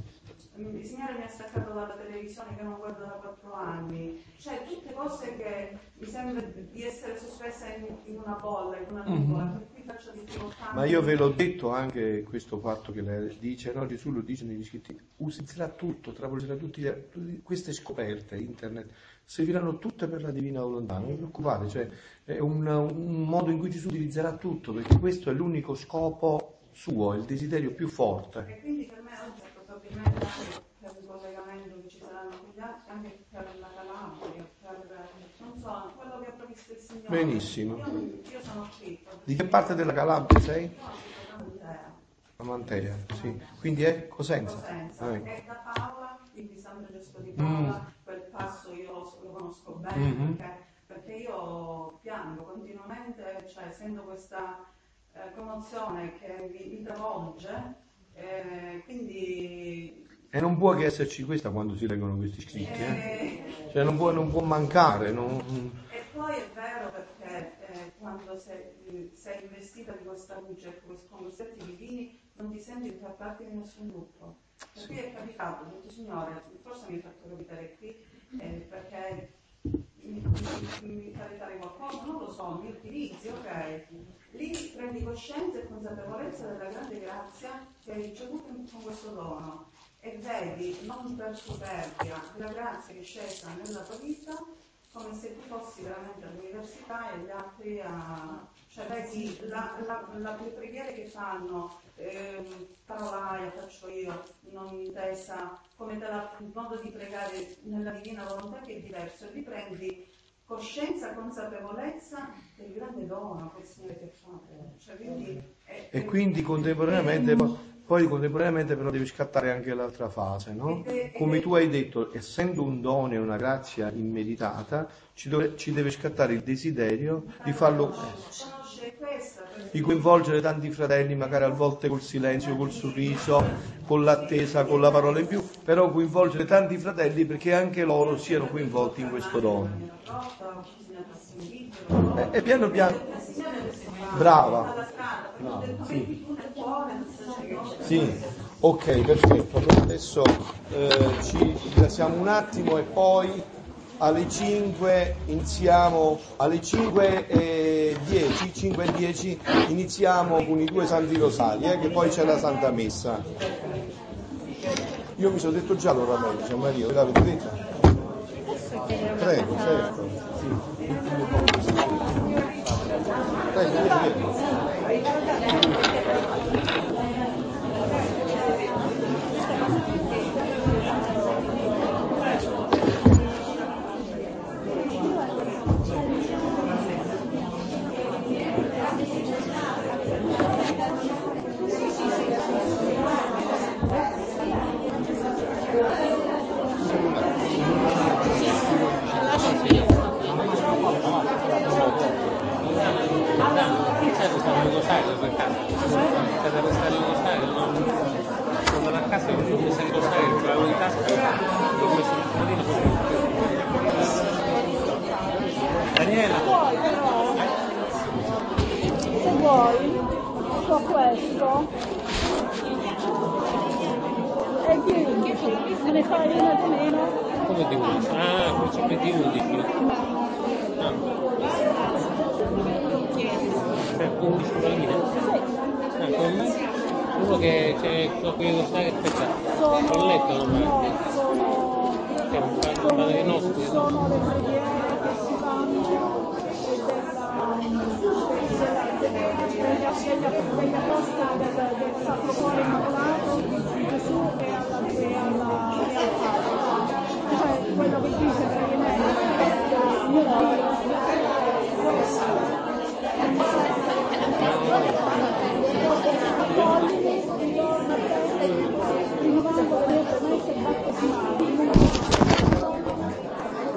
Il Signore mi ha staccato dalla televisione che non guardo da quattro anni, cioè tutte cose che mi sembra di essere sospesa in, in una bolla, in una nuvola, Mhm. per cui faccio difficoltà. Ma io ve l'ho detto anche questo fatto che lei dice, no? Gesù lo dice negli scritti, utilizzerà tutto, travolgerà tutti, tutte queste scoperte, internet, serviranno tutte per la divina volontà, non vi preoccupate, cioè è un, un modo in cui Gesù utilizzerà tutto, perché questo è l'unico scopo suo, è il desiderio più forte. E quindi per me oggi probabilmente anche per il collegamento che ci saranno altri, anche per la Calabria, per non so, quello che ha previsto il Signore. Benissimo. Io, io sono qui. Di che parte della Calabria sei? Io sono qui da A Mantea, sì. Quindi è Cosenza. Cosenza. Ah. È da Paola, quindi San Francesco di Paola, quel passo io lo, lo conosco bene Mhm. perché, perché io piango continuamente, cioè sento questa eh, commozione che mi, mi travolge, eh, quindi E non può che esserci questa quando si leggono questi scritti, eh? eh, Cioè non può, non può mancare, non- E poi è vero perché eh, quando sei, sei investita di questa luce con atti divini non ti senti di far parte di nessun gruppo. Per cui è capitato, ho detto Signore, forse mi hai fatto capitare qui perché mi, mi, fai fare qualcosa, non lo so, mi utilizzi, ok? Lì prendi coscienza e consapevolezza della grande grazia che hai ricevuto con questo dono e vedi, non per superbia, la grazia che è scesa nella tua vita come se tu fossi veramente all'università e gli altri a... cioè vedi la, la, la- le preghiere che fanno, ehm, parolaia faccio io, non intesa come te la, il modo di pregare nella divina volontà che è diverso, e riprendi coscienza, consapevolezza del grande dono che il Signore ti ha fatto. Cioè, quindi è- E quindi contemporaneamente, poi contemporaneamente però deve scattare anche l'altra fase, no? Come tu hai detto, essendo un dono e una grazia immeditata, ci, dove- ci deve scattare il desiderio di farlo, conoscere perché di coinvolgere tanti fratelli, magari a volte col silenzio, col sorriso, con l'attesa, con la parola in più, però coinvolgere tanti fratelli perché anche loro siano coinvolti in questo dono. E, e piano piano, brava, sì. Sì, ok, perfetto. Adesso eh, ci ringraziamo un attimo e poi alle 5 iniziamo, alle 5 e 10, 5 e 10 iniziamo con i due Santi Rosari, eh, che poi c'è la Santa Messa. Io mi sono detto già l'ora meglio, Gian Maria, ve l'avete detta? Prego, certo. Prego, prego. C'è restare in Rosario per casa. C'è da restare in Rosario, non... Quando a casa io ho messo in Rosario, ce l'avevo in tasca, l'ho messo in comodino Daniela, Vuoi però? Se vuoi, so questo. E di 11, me ne fai una di meno? come di 11? Ah, qui c'è di 11. Ah. C'è 11 bambine? Ah, con me? Uno che c'è qui di Rosario, aspetta, ho letto Sono, non no, sono, Che è un padre nostro. sono le preghiere che si fanno della, degli apostoli del, Sacro Cuore Immacolato di Gesù e alla, e alla. Cioè quello che dice praticamente io Dio, Thank you.